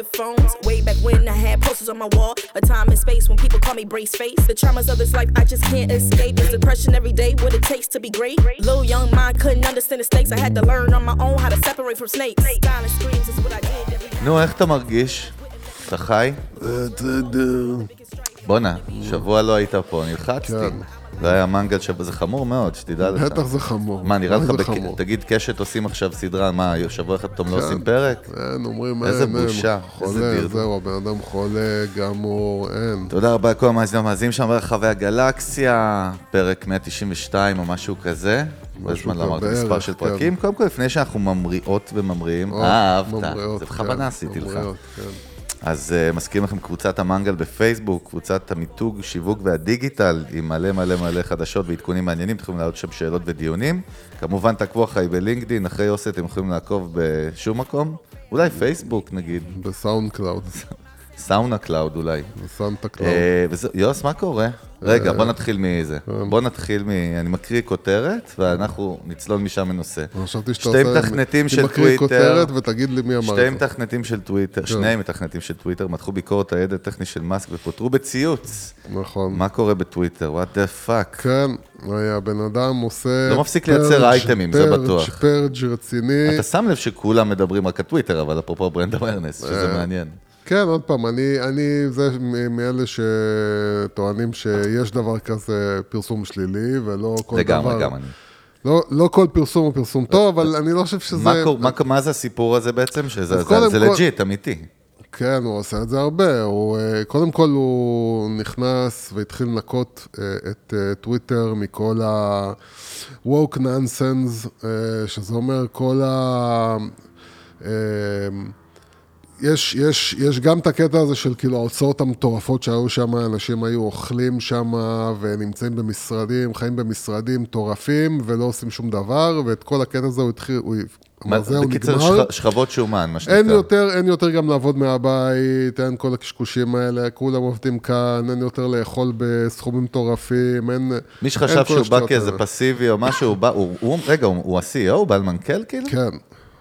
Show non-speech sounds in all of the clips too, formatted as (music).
Flip phones. Way back when I had posters on my wall. A time and space when people call me brace face. The traumas of this life I just can't escape. It's depression every day. What it takes to be great. Little young mind couldn't understand the stakes. I had to learn on my own how to separate from snakes. Silent screams is what I did every. נו, איך אתה מרגיש? אתה חי? בואנה, שבוע לא היית פה, נלחצתי. כן. זה היה מנגל שבוע, זה חמור מאוד, שתדע לך. בטח זה חמור. מה, נראה לך, בק-. תגיד, קשת עושים עכשיו סדרה, מה, שבוע אחד פתאום לא כן. עושים פרק? אין, אומרים איזה אין, אין. בושה, חולה, איזה דרדור. זהו, הבן אדם חולה, גמור, אין. תודה רבה לכל המאזינים המאזינים שם ברחבי הגלקסיה, פרק 192 או משהו כזה. בזמן לא אמרתי מספר של כן. פרקים. קודם כל, לפני שאנחנו ממריאות וממריאים, אה, אהבת, ממריאות, זה כן, בכוונה עשיתי לך. אז uh, מזכירים לכם קבוצת המנגל בפייסבוק, קבוצת המיתוג, שיווק והדיגיטל, עם מלא מלא מלא חדשות ועדכונים מעניינים, אתם יכולים להעלות שם שאלות ודיונים. כמובן, תעקבו אחריי בלינקדאין, אחרי יוסי אתם יכולים לעקוב בשום מקום, אולי פייסבוק נגיד, בסאונד קלאוד, סאונה קלאוד אולי. קלאוד. אה, וזה- יוס, מה קורה? רגע, בוא נתחיל מזה. כן. בוא נתחיל מ... אני מקריא כותרת, ואנחנו נצלול משם לנושא. חשבתי שאתה שתי עושה... מתכנתים של תקריא טוויטר. כותרת ותגיד לי מי אמר שתי את זה. מתכנתים של טוויטר, שני מתכנתים של טוויטר, מתחו ביקורת הידע הטכני של מאסק ופוטרו בציוץ. נכון. מה קורה בטוויטר? what the fuck? כן, הבן אדם עושה... לא מפסיק לייצר אייטמים, זה בטוח. פרג' רציני. אתה שם לב שכולם מדברים רק על טוויטר, אבל אפרופו brand awareness, שזה אה, מעניין. כן, עוד פעם, אני, אני זה מאלה שטוענים שיש דבר כזה פרסום שלילי, ולא כל דבר... לגמרי, גם אני. לא, לא כל פרסום הוא פרסום טוב, אבל אני לא חושב שזה... מה מה- מה זה הסיפור הזה בעצם? שזה זה- זה כל- legit, אמיתי. כן, הוא עושה את זה הרבה. הוא, אה, קודם כל הוא נכנס והתחיל לנקות אה, את אה, טוויטר מכל ה-woke nonsense, שזה אומר כל ה... יש, יש, יש גם את הקטע הזה של כאילו ההוצאות המטורפות שהיו שם, אנשים היו אוכלים שם ונמצאים במשרדים, חיים במשרדים מטורפים ולא עושים שום דבר, ואת כל הקטע הזה הוא התחיל, הוא... אמר, זהו, בקיצר, נגמר. שכ- שכבות שומן, מה שנקרא. אין יותר, אין יותר גם לעבוד מהבית, אין כל הקשקושים האלה, כולם עובדים כאן, אין יותר לאכול בסכומים מטורפים, אין... מי שחשב אין שהוא בא כאיזה. פסיבי או משהו, הוא בא, הוא, הוא, רגע, הוא, הוא ה-CEO, הוא בעל מנכ"ל כאילו? כן,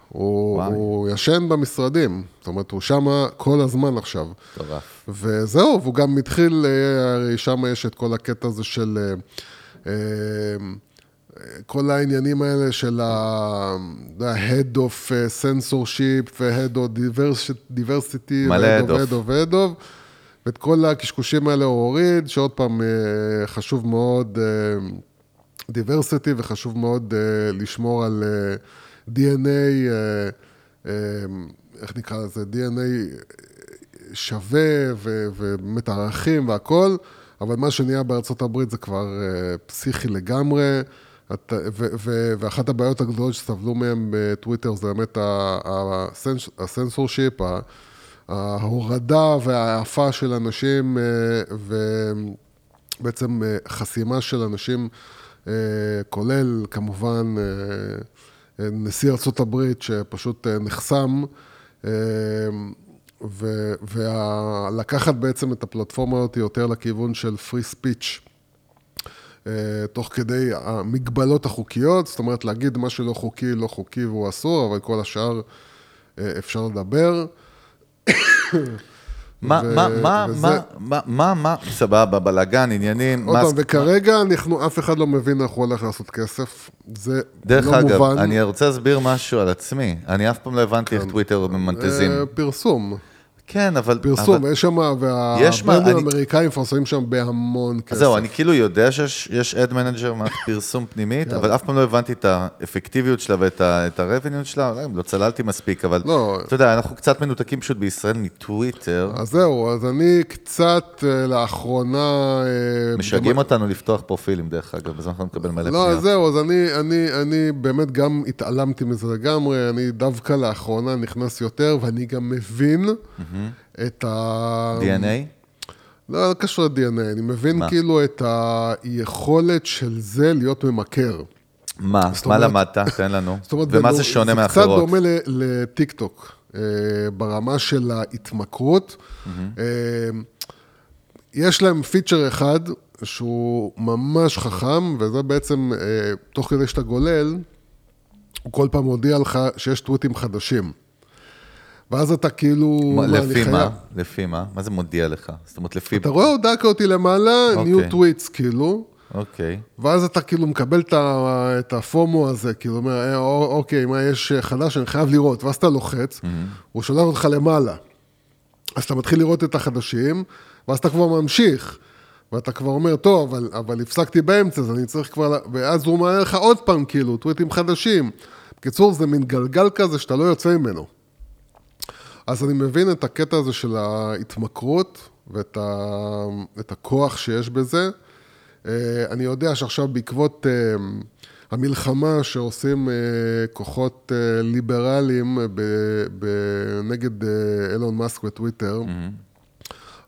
הוא. הוא ישן במשרדים, זאת אומרת, הוא שמה כל הזמן עכשיו. מטורף. וזהו, והוא גם התחיל, אה, הרי שם יש את כל הקטע הזה של... אה, אה, כל העניינים האלה של ה- אתה יודע, Head of Censorship ו-Head of Diversity, מלא head of. Head of, Head of, ואת כל הקשקושים האלה הוא הוריד, שעוד פעם, חשוב מאוד diversity וחשוב מאוד לשמור על DNA, אה, אה, איך נקרא לזה? DNA שווה ו- ובאמת ערכים והכול, אבל מה שנהיה בארצות הברית זה כבר אה, פסיכי לגמרי. ואחת הבעיות הגדולות שסבלו מהם בטוויטר זה באמת הסנס- הסנסורשיפ, ה- ההורדה וההעפה של אנשים, ובעצם חסימה של אנשים, כולל כמובן נשיא הברית שפשוט אה, נחסם. אה, ולקחת בעצם את הפלטפורמה הזאת יותר לכיוון של free speech, אה, תוך כדי המגבלות החוקיות, זאת אומרת להגיד מה שלא חוקי, לא חוקי והוא אסור, אבל כל השאר אפשר לדבר. מה, ו- מה, מה, וזה- מה, מה, מה, מה, סבבה, בלאגן, עניינים, עוד פעם, וכרגע אנחנו, אף אחד לא מבין איך הוא הולך לעשות כסף. זה דרך לא אגב, מובן. אני רוצה להסביר משהו על עצמי. אני אף פעם לא הבנתי איך טוויטר ממנטזים. אה, פרסום. כן, אבל... פרסום, אבל- יש שם, והברנדים אני- האמריקאים מפרסמים שם בהמון כסף. אז זהו, אני כאילו יודע שיש יש ad manager פרסום פנימית, אבל אף פעם לא הבנתי את האפקטיביות שלה ואת ה- את ה-revenue שלה, לא צללתי מספיק, אבל לא. אתה יודע, אנחנו קצת מנותקים פשוט בישראל מטוויטר. אז זהו, אז אני קצת אה, לאחרונה... אה, משגעים אותנו לפתוח פרופילים, דרך אגב, בזמן אנחנו נקבל מלא לא, אז. זהו, אז אני, אני, אני באמת גם התעלמתי מזה לגמרי, אני דווקא לאחרונה נכנס יותר, ואני גם מבין את ה... DNA? לא, לא קשור ל-DNA, אני מבין מה? כאילו את היכולת של זה להיות ממכר. מה? מה אומרת- למדת? תן לנו. (laughs) אומרת, ומה זה שונה זה קצת מאחרות? דומה ל- לטיקטוק, אה, ברמה של ההתמכרות. אה, יש להם פיצ'ר אחד שהוא ממש חכם, וזה בעצם, אה, תוך כדי שאתה גולל, הוא כל פעם מודיע לך שיש טוויטים חדשים. ואז אתה כאילו... מה, לפי חייב. מה? לפי מה? מה זה מודיע לך? זאת אומרת, לפי... אתה רואה הודעה כזאתי למעלה, אוקיי. new tweets, כאילו. אוקיי. ואז אתה כאילו מקבל את הפומו הזה, כאילו אומר, "אה, אוקיי, מה יש חדש, אני חייב לראות. ואז אתה לוחץ, הוא שולח אותך למעלה. אז אתה מתחיל לראות את החדשים, ואז אתה כבר ממשיך. ואתה כבר אומר, טוב, אבל, אבל הפסקתי באמצע, אז אני צריך כבר... ל-" ואז הוא מעלה לך עוד פעם, כאילו, טוויטים חדשים. בקיצור, זה מין גלגל כזה שאתה לא יוצא ממנו. אז אני מבין את הקטע הזה של ההתמכרות ואת ה, הכוח שיש בזה. אה, אני יודע שעכשיו בעקבות אה, המלחמה שעושים אה, כוחות ליברליים נגד אילון מאסק וטוויטר,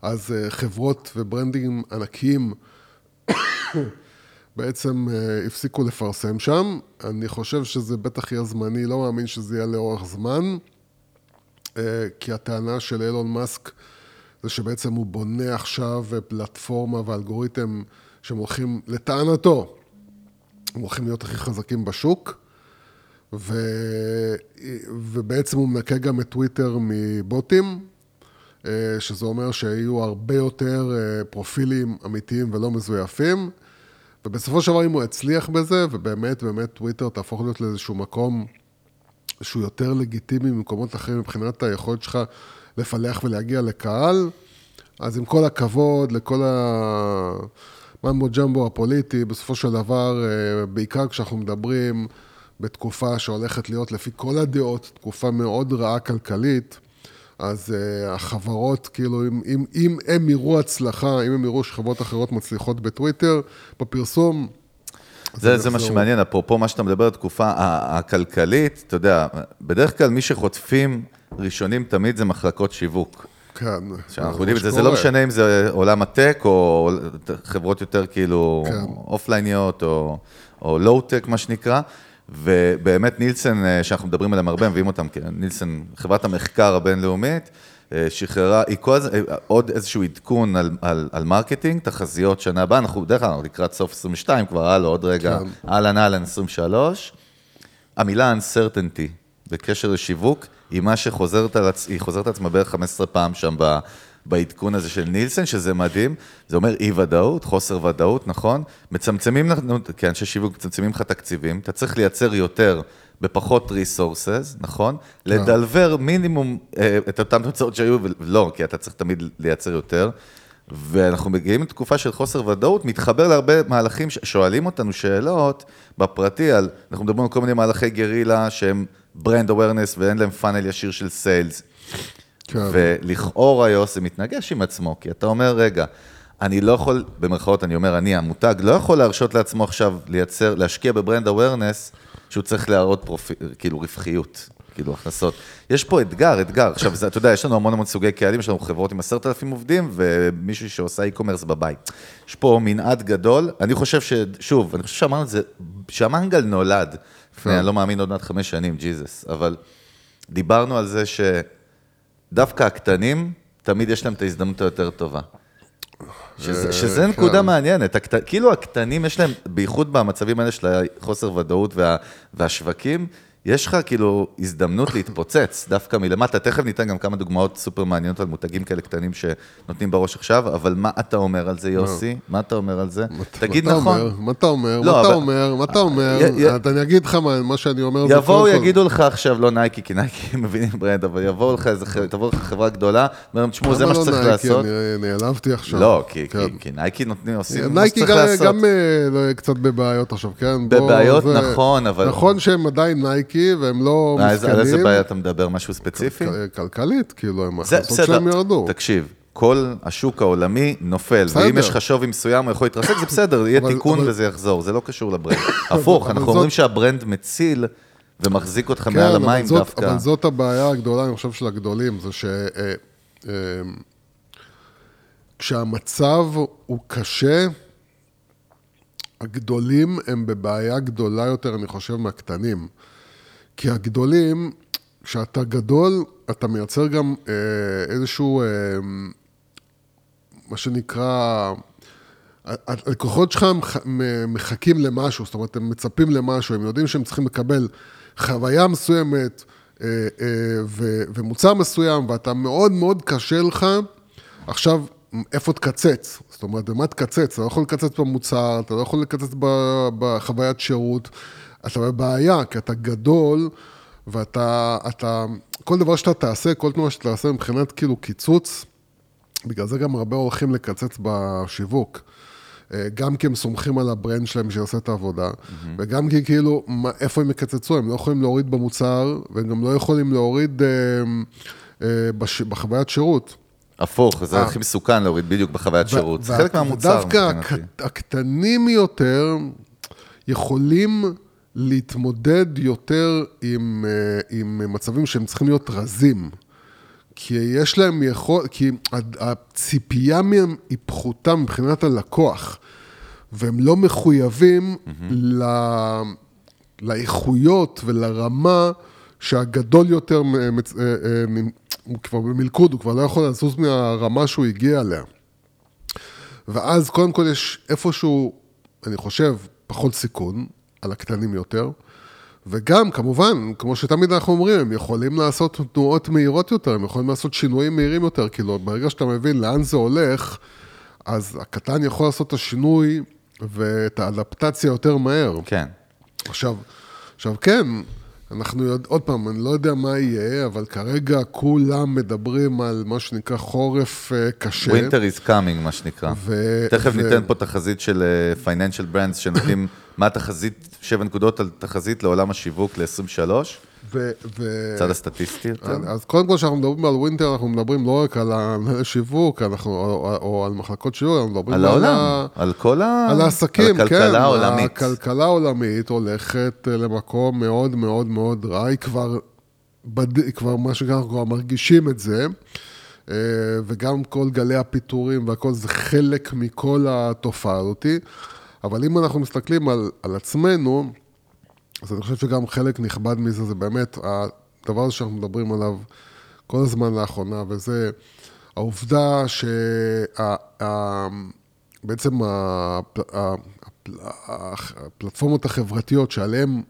אז אה, חברות וברנדים ענקיים (coughs) בעצם הפסיקו לפרסם שם. אני חושב שזה בטח יהיה זמני, לא מאמין שזה יהיה לאורך זמן. אה, כי הטענה של אילון מאסק זה שבעצם הוא בונה עכשיו פלטפורמה ואלגוריתם שהם הולכים, לטענתו, הם הולכים להיות הכי חזקים בשוק, ו... ובעצם הוא מנקה גם את טוויטר מבוטים, אה, שזה אומר שיהיו הרבה יותר אה, פרופילים אמיתיים ולא מזויפים, ובסופו של דבר אם הוא יצליח בזה, ובאמת, באמת טוויטר תהפוך להיות לאיזשהו מקום שהוא יותר לגיטימי ממקומות אחרים מבחינת היכולת שלך לפלח ולהגיע לקהל, אז עם כל הכבוד לכל הממבו ג'מבו הפוליטי, בסופו של דבר, אה, בעיקר כשאנחנו מדברים בתקופה שהולכת להיות לפי כל הדעות, תקופה מאוד רעה כלכלית, אז uh, החברות, כאילו, אם, אם, אם הם יראו הצלחה, אם הם יראו שחברות אחרות מצליחות בטוויטר, בפרסום, זה, אז זה מה. שמעניין, אפרופו מה שאתה מדבר, התקופה ה- הכלכלית, אתה יודע, בדרך כלל מי שחוטפים ראשונים תמיד זה מחלקות שיווק. כן. שאנחנו זה יודעים את זה, זה. לא משנה אם זה עולם הטק או חברות יותר כאילו כן. אופלייניות או, או לואו-טק מה שנקרא, ובאמת נילסון, אה, שאנחנו מדברים עליהם הרבה, מביאים אותם, כן, נילסון, חברת המחקר הבינלאומית, שחררה, היא כל הזמן, אה, עוד איזשהו עדכון על, על, על marketing, תחזיות שנה הבאה, אנחנו בדרך כלל לקראת סוף 22 כבר, הלו, עוד רגע, כן. אהלן אהלן 23. המילה uncertainty בקשר לשיווק, היא מה שחוזרת על. היא חוזרת על עצמה בערך 15 פעם שם ב... בעדכון הזה של נילסון, שזה מדהים. זה אומר אי-ודאות, חוסר ודאות, נכון? מצמצמים, כאנשי שיווק מצמצמים לך תקציבים, אתה צריך לייצר יותר בפחות resources, נכון? לדלבר מינימום אה, את אותן תוצאות שהיו, ולא, כי אתה צריך תמיד לייצר יותר. ואנחנו מגיעים לתקופה של חוסר ודאות, מתחבר להרבה מהלכים ששואלים אותנו שאלות בפרטי על, אנחנו מדברים על כל מיני מהלכי גרילה שהם brand awareness ואין להם funnel ישיר של sales. כן. ולכאורה יוס זה מתנגש עם עצמו, כי אתה אומר, רגע, אני לא יכול, במרכאות אני אומר, אני המותג, לא יכול להרשות לעצמו עכשיו לייצר, להשקיע ב brand awareness, שהוא צריך להראות profit, כאילו רווחיות, כאילו הכנסות. יש פה אתגר, אתגר. עכשיו, זה, אתה יודע, יש לנו המון המון סוגי קהלים, יש לנו חברות עם עשרת אלפים עובדים, ומישהו שעושה e-commerce בבית. יש פה מנעד גדול, אני חושב ש... שוב, אני חושב שאמרנו את זה, שהמנגל נולד, לפני, אני לא מאמין עוד מעט חמש שנים, ג'יזוס, אבל דיברנו על זה ש... דווקא הקטנים, תמיד יש להם את ההזדמנות היותר טובה. שזה, שזה נקודה מעניינת, הקט... כאילו הקטנים יש להם, בייחוד במצבים האלה של החוסר ודאות וה... והשווקים, יש לך כאילו הזדמנות להתפוצץ דווקא מלמטה. תכף ניתן גם כמה דוגמאות סופר מעניינות על מותגים כאלה קטנים שנותנים בראש עכשיו, אבל מה אתה אומר על זה, יוסי? מה אתה אומר על זה? תגיד מה אתה נכון. אומר? מה אתה אומר? לא, מה אתה אומר? מה אתה אומר? י- י- אז אני אגיד לך מה שאני אומר. יבואו, יגידו לך עכשיו, לא נייקי, כי נייקי (laughs) מבינים brand, אבל יבואו לך איזה, ח- תבוא לך חברה גדולה, אומרים, תשמעו, זה למה מה לא שצריך נייקי? לעשות. אני נעלבתי עכשיו. לא, כי, כן. כי, נייקי נותנים, עושים מה נייקי שצריך לעשות. גם אה, לא, קצת בבעיות עכשיו, כן? בבעיות, נכון, אבל- נכון שהם עדיין נייקי והם לא איזה- על איזה מסכנים. בעיה אתה מדבר? משהו ספציפי? כלכלית, כאילו, הם ההכנסות שלהם ירדו. תקשיב, כל השוק העולמי נופל, בסדר. ואם יש לך שווי מסוים, הוא יכול להתרסק, זה בסדר, יהיה אבל- תיקון אבל- וזה יחזור, זה לא קשור לברנד. (laughs) הפוך, אנחנו זאת- אומרים שהברנד מציל ומחזיק אותך כן, מעל המים זאת, דווקא. אבל זאת הבעיה הגדולה, אני חושב, של הגדולים, זה ש... אה, אה, כשהמצב הוא קשה, הגדולים הם בבעיה גדולה יותר, אני חושב, מהקטנים. כי הגדולים, כשאתה גדול, אתה מייצר גם אה, איזשהו, אה, מה שנקרא, הלקוחות שלך מחכים למשהו, זאת אומרת, הם מצפים למשהו, הם יודעים שהם צריכים לקבל חוויה מסוימת אה, אה, ו- ומוצר מסוים, ואתה מאוד מאוד קשה לך עכשיו איפה תקצץ. זאת אומרת, במה תקצץ? אתה לא יכול לקצץ במוצר, אתה לא יכול לקצץ בחוויית שירות, אתה בבעיה, כי אתה גדול, ואתה, אתה, כל דבר שאתה תעשה, כל תנועה שאתה תעשה מבחינת כאילו קיצוץ, בגלל זה גם הרבה הולכים לקצץ בשיווק. אה, גם כי הם סומכים על ה brand שלהם שיעשה את העבודה, וגם כי כאילו, מה, איפה הם יקצצו? הם לא יכולים להוריד במוצר, והם גם לא יכולים להוריד אה, אה, בש, בחוויית שירות. הפוך, זה אה. הכי מסוכן להוריד בדיוק בחוויית שירות. זה חלק מהמוצר. הק- הקטנים יותר יכולים להתמודד יותר עם, אה, עם מצבים שהם צריכים להיות רזים. כי יש להם יכול, כי הציפייה מהם היא פחותה מבחינת הלקוח, והם לא מחויבים ל... לאיכויות ולרמה שהגדול יותר, אה, אה, הוא כבר במלכוד, הוא כבר לא יכול לזוז מהרמה שהוא הגיע אליה. ואז קודם כל יש איפשהו, אני חושב, פחות סיכון על הקטנים יותר, וגם, כמובן, כמו שתמיד אנחנו אומרים, הם יכולים לעשות תנועות מהירות יותר, הם יכולים לעשות שינויים מהירים יותר, כאילו, ברגע שאתה מבין לאן זה הולך, אז הקטן יכול לעשות את השינוי ואת האדפטציה יותר מהר. כן. עכשיו, עכשיו כן, אנחנו יודע, עוד פעם, אני לא יודע מה יהיה, אבל כרגע כולם מדברים על מה שנקרא חורף אה, קשה. Winter is coming, מה שנקרא. ו- תכף ו- ניתן פה תחזית של אה, Financial Brands, שנותנים (coughs) מה התחזית, שבע נקודות על תחזית לעולם השיווק ל-23, ו- ו- צד הסטטיסטי יותר. אז קודם כל, כשאנחנו מדברים על ווינטר, אנחנו מדברים לא רק על השיווק, אנחנו, או, או על מחלקות שיווק, אנחנו מדברים על ה- העולם, על כל ה... על העסקים, על כן. הכלכלה העולמית. הכלכלה העולמית הולכת אה, למקום מאוד מאוד מאוד רע, היא כבר, בד... כבר מה שאנחנו כבר מרגישים את זה, אה, וגם כל גלי הפיטורים והכל זה חלק מכל התופעה הזאתי, אבל אם אנחנו מסתכלים על, על עצמנו, אז אני חושב שגם חלק נכבד מזה זה באמת הדבר הזה שאנחנו מדברים עליו כל הזמן לאחרונה, וזה העובדה שבעצם הפלטפורמות החברתיות שעליהן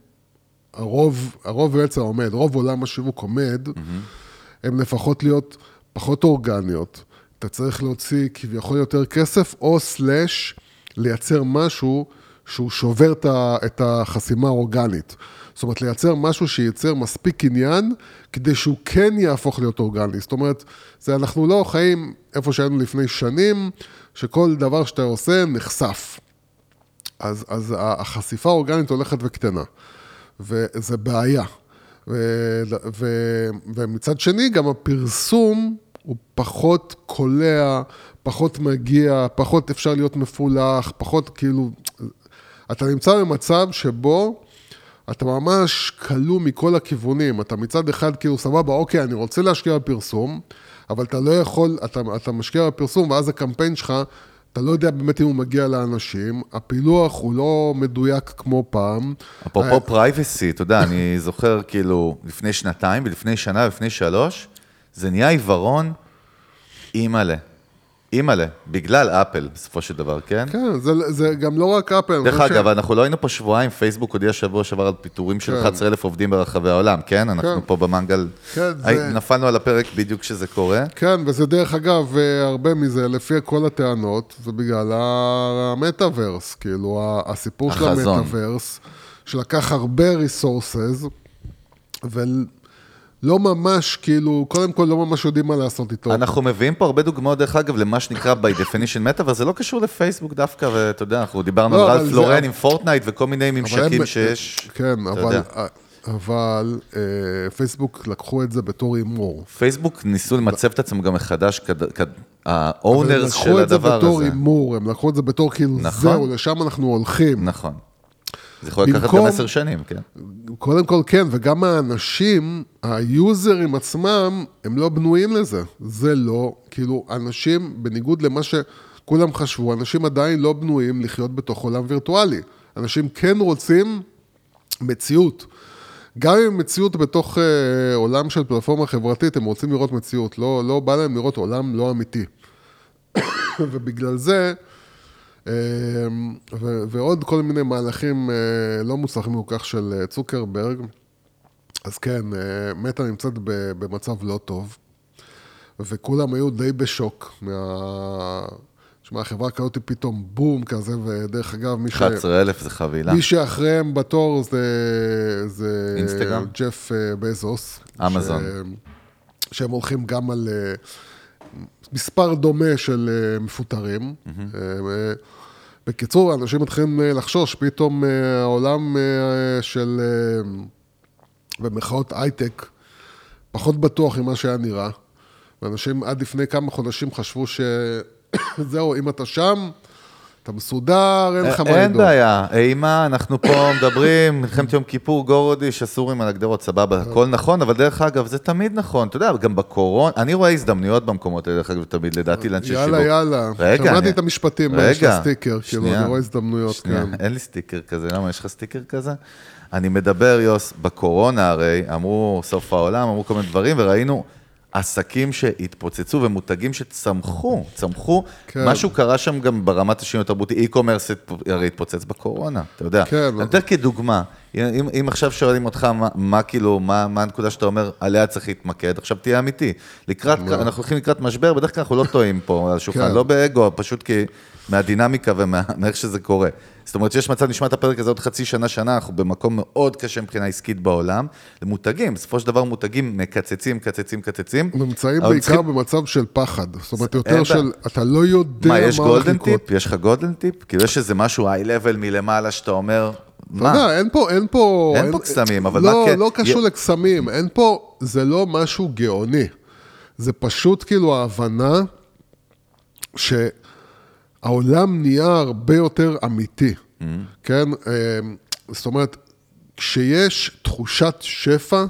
הרוב, הרוב בעצם עומד, רוב עולם השיווק עומד, הן לפחות להיות פחות אורגניות. אתה צריך להוציא כביכול יותר כסף, או סלאש לייצר משהו שהוא שובר את החסימה האורגנית. זאת אומרת, לייצר משהו שייצר מספיק עניין, כדי שהוא כן יהפוך להיות אורגני. זאת אומרת, זה אנחנו לא חיים איפה שהיינו לפני שנים, שכל דבר שאתה עושה נחשף. אז, אז החשיפה האורגנית הולכת וקטנה, וזה בעיה. ו, ו, ומצד שני, גם הפרסום הוא פחות קולע, פחות מגיע, פחות אפשר להיות מפולח, פחות כאילו... אתה נמצא במצב שבו אתה ממש כלוא מכל הכיוונים. אתה מצד אחד כאילו, סבבה, אוקיי, אני רוצה להשקיע בפרסום, אבל אתה לא יכול, אתה, אתה משקיע בפרסום, ואז הקמפיין שלך, אתה לא יודע באמת אם הוא מגיע לאנשים, הפילוח הוא לא מדויק כמו פעם. אפרופו privacy, אתה יודע, אני (laughs) זוכר כאילו לפני שנתיים ולפני שנה ולפני שלוש, זה נהיה עיוורון אימא'לה. אימא'לה, בגלל אפל בסופו של דבר, כן? כן, זה, זה גם לא רק אפל. דרך אגב, אנחנו לא היינו פה שבועיים, פייסבוק הודיע שבוע שעבר על פיטורים של כן. 11,000 עובדים ברחבי העולם, כן? אנחנו פה במנגל, כן, הי- זה- נפלנו על הפרק בדיוק כשזה קורה. כן, וזה דרך אגב, אה, הרבה מזה, לפי כל הטענות, זה בגלל המטאוורס, כאילו, הסיפור של החזון. המטאוורס, שלקח הרבה resources, ולא ממש, כאילו, קודם כל לא ממש יודעים מה לעשות איתו. אנחנו מביאים פה הרבה דוגמאות, דרך אגב, למה שנקרא by definition meta, אבל זה לא קשור לפייסבוק דווקא, ואתה יודע, אנחנו דיברנו לא, על רלף זה- לורן עם פורטנייט וכל מיני ממשקים הם- שיש. כן, אבל. אבל אה, פייסבוק לקחו את זה בתור הימור. פייסבוק ניסו למצב את עצמם גם מחדש, כד- כד- אבל הם ה-owners של לקחו את זה הדבר בתור הזה. הימור, הם לקחו את זה בתור כאילו, נכון. זהו, לשם אנחנו הולכים. נכון. זה יכול לקחת גם עשר שנים, כן. קודם כל כן, וגם האנשים, היוזרים עצמם, הם לא בנויים לזה. זה לא, כאילו, אנשים, בניגוד למה שכולם חשבו, אנשים עדיין לא בנויים לחיות בתוך עולם וירטואלי. אנשים כן רוצים מציאות. גם אם מציאות בתוך אה, עולם של פלטפורמה חברתית, הם רוצים לראות מציאות. לא, לא בא להם לראות עולם לא אמיתי. (coughs) ובגלל זה, ו- ועוד כל מיני מהלכים אה, לא מוצלחים כל כך של אה, צוקרברג, אז כן, אה, מטא נמצאת במצב לא טוב, וכולם היו די בשוק מה... שמע, החברה כזאת היא פתאום בום כזה, ודרך אגב, מי ש... 11,000 זה חבילה. מי שאחריהם בתור זה, זה אינסטגרם? ג'ף בזוס. אמזון. ש... שהם הולכים גם על אה, מספר דומה של אה, מפוטרים. אה, בקיצור, אנשים מתחילים אה, לחשוש, פתאום העולם של, במרכאות הייטק, פחות בטוח ממה שהיה נראה. ואנשים עד לפני כמה חודשים חשבו שזהו, (coughs) אם אתה שם, אתה מסודר, אין לך מה לדאוג. אין בעיה, אימה, אנחנו פה (coughs) מדברים, מלחמת יום כיפור, גורודיש, הסורים על הגדרות, סבבה, הכל נכון, אבל דרך אגב, זה תמיד נכון, אתה יודע, גם בקורונה, אני רואה הזדמנויות במקומות האלה, דרך אגב, תמיד, לדעתי, לאנשי שיווק. יאללה, יאללה. שמעתי את המשפטים של רגע, הסטיקר, כאילו, אני רואה הזדמנויות, כן. אין לי סטיקר כזה, למה, יש לך סטיקר כזה? אני מדבר, יוס, בקורונה הרי, אמרו סוף העולם, אמרו כל מיני דברים, וראינו עסקים שהתפוצצו ומותגים שצמחו, צמחו. כן. משהו קרה שם גם ברמת השינוי התרבותי, התפ- הרי התפוצץ בקורונה, אתה יודע. כן. אני נותן כדוגמה, אם, אם עכשיו שואלים אותך מה, מה כאילו, מה, מה הנקודה שאתה אומר, עליה צריך להתמקד, עכשיו תהיה אמיתי. לקראת, אנחנו הולכים לקראת משבר, בדרך כלל אנחנו לא טועים פה על השולחן, כן. לא באגו, פשוט כי מהדינמיקה ומה- מאיך שזה קורה. זאת אומרת, שיש מצב, נשמע את הפרק הזה עוד חצי שנה, שנה, אנחנו במקום מאוד קשה מבחינה עסקית בעולם. למותגים, בסופו של דבר מותגים מקצצים, מקצצים, מקצצים. נמצאים בעיקר צריכים- במצב של פחד. זאת אומרת, אין יותר. של, אתה לא יודע מה מה, הולך יש לקרות. golden tip? יש לך golden tip? כאילו, יש איזה משהו high-level מלמעלה שאתה אומר, אתה מה? יודע, אין פה, אין פה... אין פה קסמים, אבל לא, מה כן? לא קשור י- לקסמים, אין פה, זה לא משהו גאוני. זה פשוט כאילו ההבנה שהעולם נהיה הרבה יותר אמיתי, Mm-hmm. כן? אמ, זאת אומרת, כשיש תחושת שפע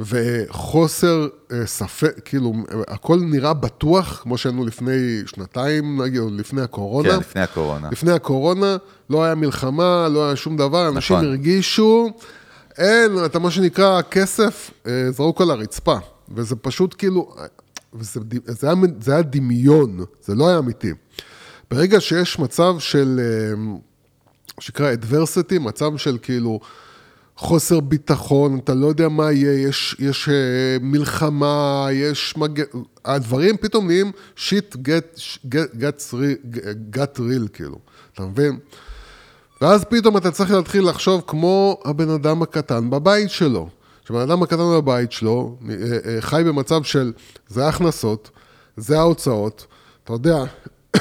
וחוסר אה, ספק, כאילו, הכל נראה בטוח, כמו שהיינו לפני שנתיים, נגיד, או לפני הקורונה. כן, לפני הקורונה. לפני הקורונה, לא היה מלחמה, לא היה שום דבר, אנשים נכון. הרגישו, אין, אתה מה שנקרא, כסף אה, זרוק על הרצפה. וזה פשוט כאילו, וזה, זה, היה, זה היה דמיון, זה לא היה אמיתי. ברגע שיש מצב של, אה, שנקרא adversity, מצב של כאילו חוסר ביטחון, אתה לא יודע מה יהיה, יש, יש אה, מלחמה, יש מג... הדברים פתאום נהיים שיט get, real, כאילו, אתה מבין? ואז פתאום אתה צריך להתחיל לחשוב כמו הבן אדם הקטן בבית שלו. שהבן אדם הקטן בבית שלו אה, חי במצב של זה ההכנסות, זה ההוצאות, אתה יודע,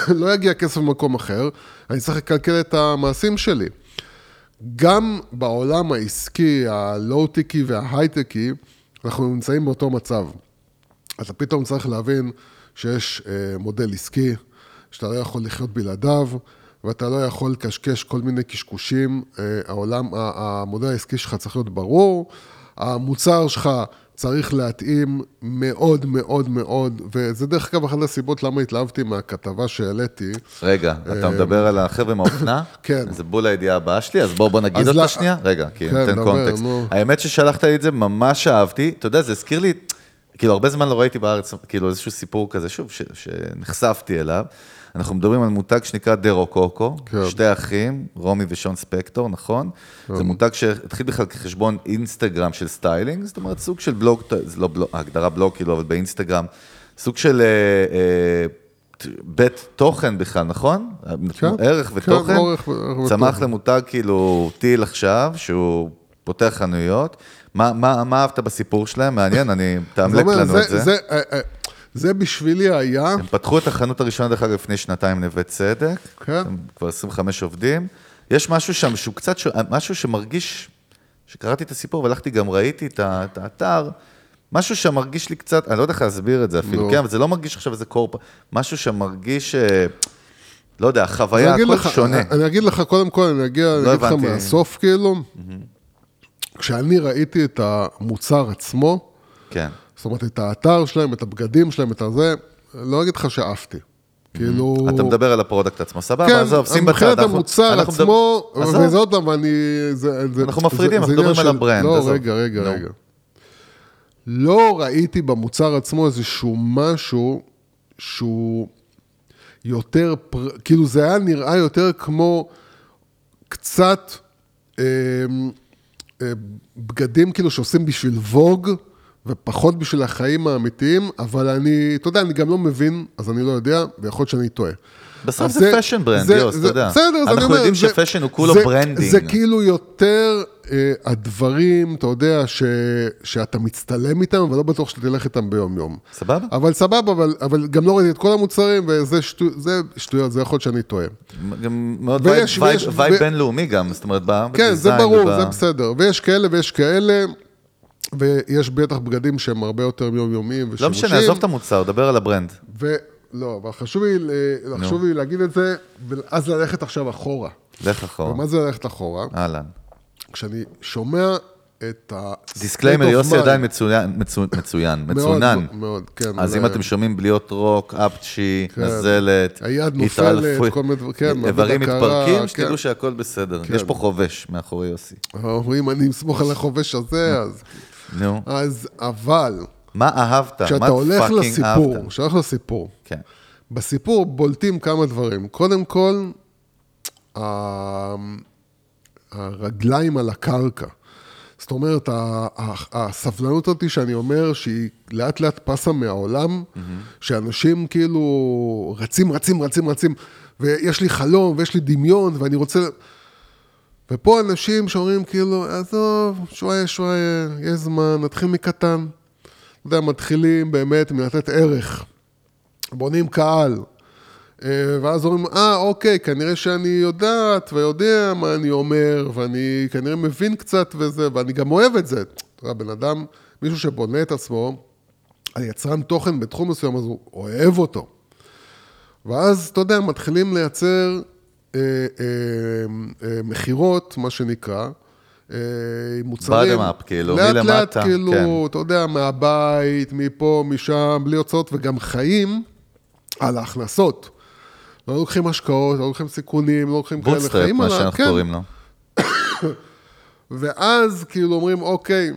(laughs) לא יגיע כסף ממקום אחר, אני צריך לקלקל את המעשים שלי. גם בעולם העסקי, הלואו-טיקי וההייטקי, אנחנו נמצאים באותו מצב. אתה פתאום צריך להבין שיש אה, מודל עסקי, שאתה לא יכול לחיות בלעדיו, ואתה לא יכול לקשקש כל מיני קשקושים. אה, העולם, המודל העסקי שלך צריך להיות ברור, המוצר שלך צריך להתאים מאוד מאוד מאוד, וזה דרך אגב אחת הסיבות למה התלהבתי מהכתבה שהעליתי. רגע, אתה מדבר על החבר'ה מהאופנה? (coughs) כן. זה בול הידיעה הבאה שלי, אז בוא, בוא נגיד אותה שנייה. רגע, כי כן, דבר, קונטקסט. האמת ששלחת לי את זה, ממש אהבתי. אתה יודע, זה הזכיר לי, כאילו, הרבה זמן לא ראיתי בארץ, כאילו, איזשהו סיפור כזה, שוב, שנחשפתי אליו. אנחנו מדברים על מותג שנקרא דרו קוקו, כן. שתי אחים, רומי ושון ספקטור, נכון? זה מותג שהתחיל בכלל כחשבון אינסטגרם של styling, זאת אומרת, סוג של בלוג, זה לא בלוג, ההגדרה בלוג, כאילו, אבל באינסטגרם, סוג של אה, אה, בית תוכן בכלל, נכון? כן, ערך כן, ותוכן. ערך ו- ערך צמח ותוכן. למותג כאילו טיל עכשיו, שהוא פותח חנויות. מה, מה, מה אהבת בסיפור שלהם? מעניין, אני, תאמלק לנו את זה. זה, אה, אה, זה בשבילי היה, הם פתחו את החנות הראשונה, דרך אגב, לפני שנתיים, נווה צדק. כן. הם כבר 25 עובדים. יש משהו שם שהוא קצת, ש- משהו שמרגיש, שקראתי את הסיפור והלכתי גם ראיתי את האתר, משהו שם מרגיש לי קצת, אני לא יודע איך להסביר את זה אפילו, נו. כן, אבל זה לא מרגיש עכשיו איזה קורפ, משהו שם מרגיש, אה, לא יודע, החוויה, אגיד הכל לך- שונה. אני אגיד לך, קודם כל, אני אגיע, לא אני אגיד לך. מהסוף, כאילו, כשאני ראיתי את המוצר עצמו, כן. זאת אומרת, את האתר שלהם, את הבגדים שלהם, את הזה, לא אגיד לך שאהבתי. כאילו... אתה מדבר על ה product עצמו, סבבה, כן, עזוב, שים בצד. מבחינת אנחנו- המוצר עצמו, עזוב. וזה עוד פעם, אני... זה- זה- אנחנו זה- מפרידים, אנחנו מדברים על ה brand, לא, עזוב. רגע, רגע. רגע. לא ראיתי במוצר עצמו איזשהו משהו שהוא יותר, פר... כאילו זה היה נראה יותר כמו קצת אה, אה, בגדים כאילו שעושים בשביל Vogue, ופחות בשביל החיים האמיתיים, אבל אני, אתה יודע, אני גם לא מבין, אז אני לא יודע, ויכול להיות שאני טועה. בסוף זה brand, זה- יוס, אתה יודע. בסדר, אז אני אנחנו אומר, יודעים זה- ש fashion הוא כולו זה- branding. זה כאילו יותר אה, הדברים, אתה יודע, ש, שאתה מצטלם איתם, ולא בטוח שאתה תלך איתם ביום-יום. סבבה? אבל סבבה, אבל, אבל גם לא ראיתי את כל המוצרים, וזה שטו, זה שטויות, זה יכול להיות שאני טועה. גם מאוד ויש- vibe- ויש- vibe ו- בינלאומי גם, זאת אומרת, ב- כן, זה ב design ברור, זה בסדר. ויש כאלה ויש כאלה, ויש בטח בגדים שהם הרבה יותר יומיומיים לא ושימושיים. משנה, עזוב את המוצר, דבר על ה brand. ולא, אבל חשוב לי, ל- חשוב לי להגיד את זה, ואז ללכת עכשיו אחורה. לך אחורה. ומה זה ללכת אחורה? אהלן. כשאני שומע את ה... disclaimer, יוסי עדיין מצוין, מצו- (laughs) מצוין, מאוד, מצונן. מאוד, כן. אז אם אתם שומעים בליות רוק, אפצ'י, כן. נזלת, היד נופלת, כל מיני דברים, כן, איברים מתפרקים, כן. שתדעו שהכל בסדר. כן. יש פה חובש מאחורי יוסי. אומרים, אני אסמוך על החובש הזה, אז... נו, אז, אבל, מה אהבת? מה כשאתה הולך פאקינג לסיפור, אהבת? כשאתה הולך לסיפור, כן. בסיפור בולטים כמה דברים. קודם כל, הרגליים על הקרקע. זאת אומרת, הסבלנות הזאת שאני אומר שהיא לאט לאט פסה מהעולם, שאנשים כאילו רצים, רצים, רצים, רצים, ויש לי חלום ויש לי דמיון ואני רוצה... ופה אנשים שאומרים כאילו, עזוב, שוואיה, שוואיה, יש זמן, נתחיל מקטן. אתה יודע, מתחילים באמת מלתת ערך. בונים קהל. אה, ואז אומרים, אה, אוקיי, כנראה שאני יודעת ויודע מה אני אומר, ואני כנראה מבין קצת וזה, ואני גם אוהב את זה. אתה יודע, בן אדם, מישהו שבונה את עצמו, על יצרן תוכן בתחום מסוים, אז הוא אוהב אותו. ואז, אתה יודע, מתחילים לייצר מכירות, מה שנקרא, אה, מוצרים. Bottom up, כאילו, לאט לאט, מלמטה, כאילו, כן. אתה יודע, מהבית, מפה, משם, בלי הוצאות, וגם חיים על ההכנסות. לא לוקחים השקעות, לא לוקחים סיכונים, לא לוקחים כאלה bootstrap, חיים מה על ה- שאנחנו כן. קוראים לו. (coughs) ואז כאילו אומרים, אוקיי,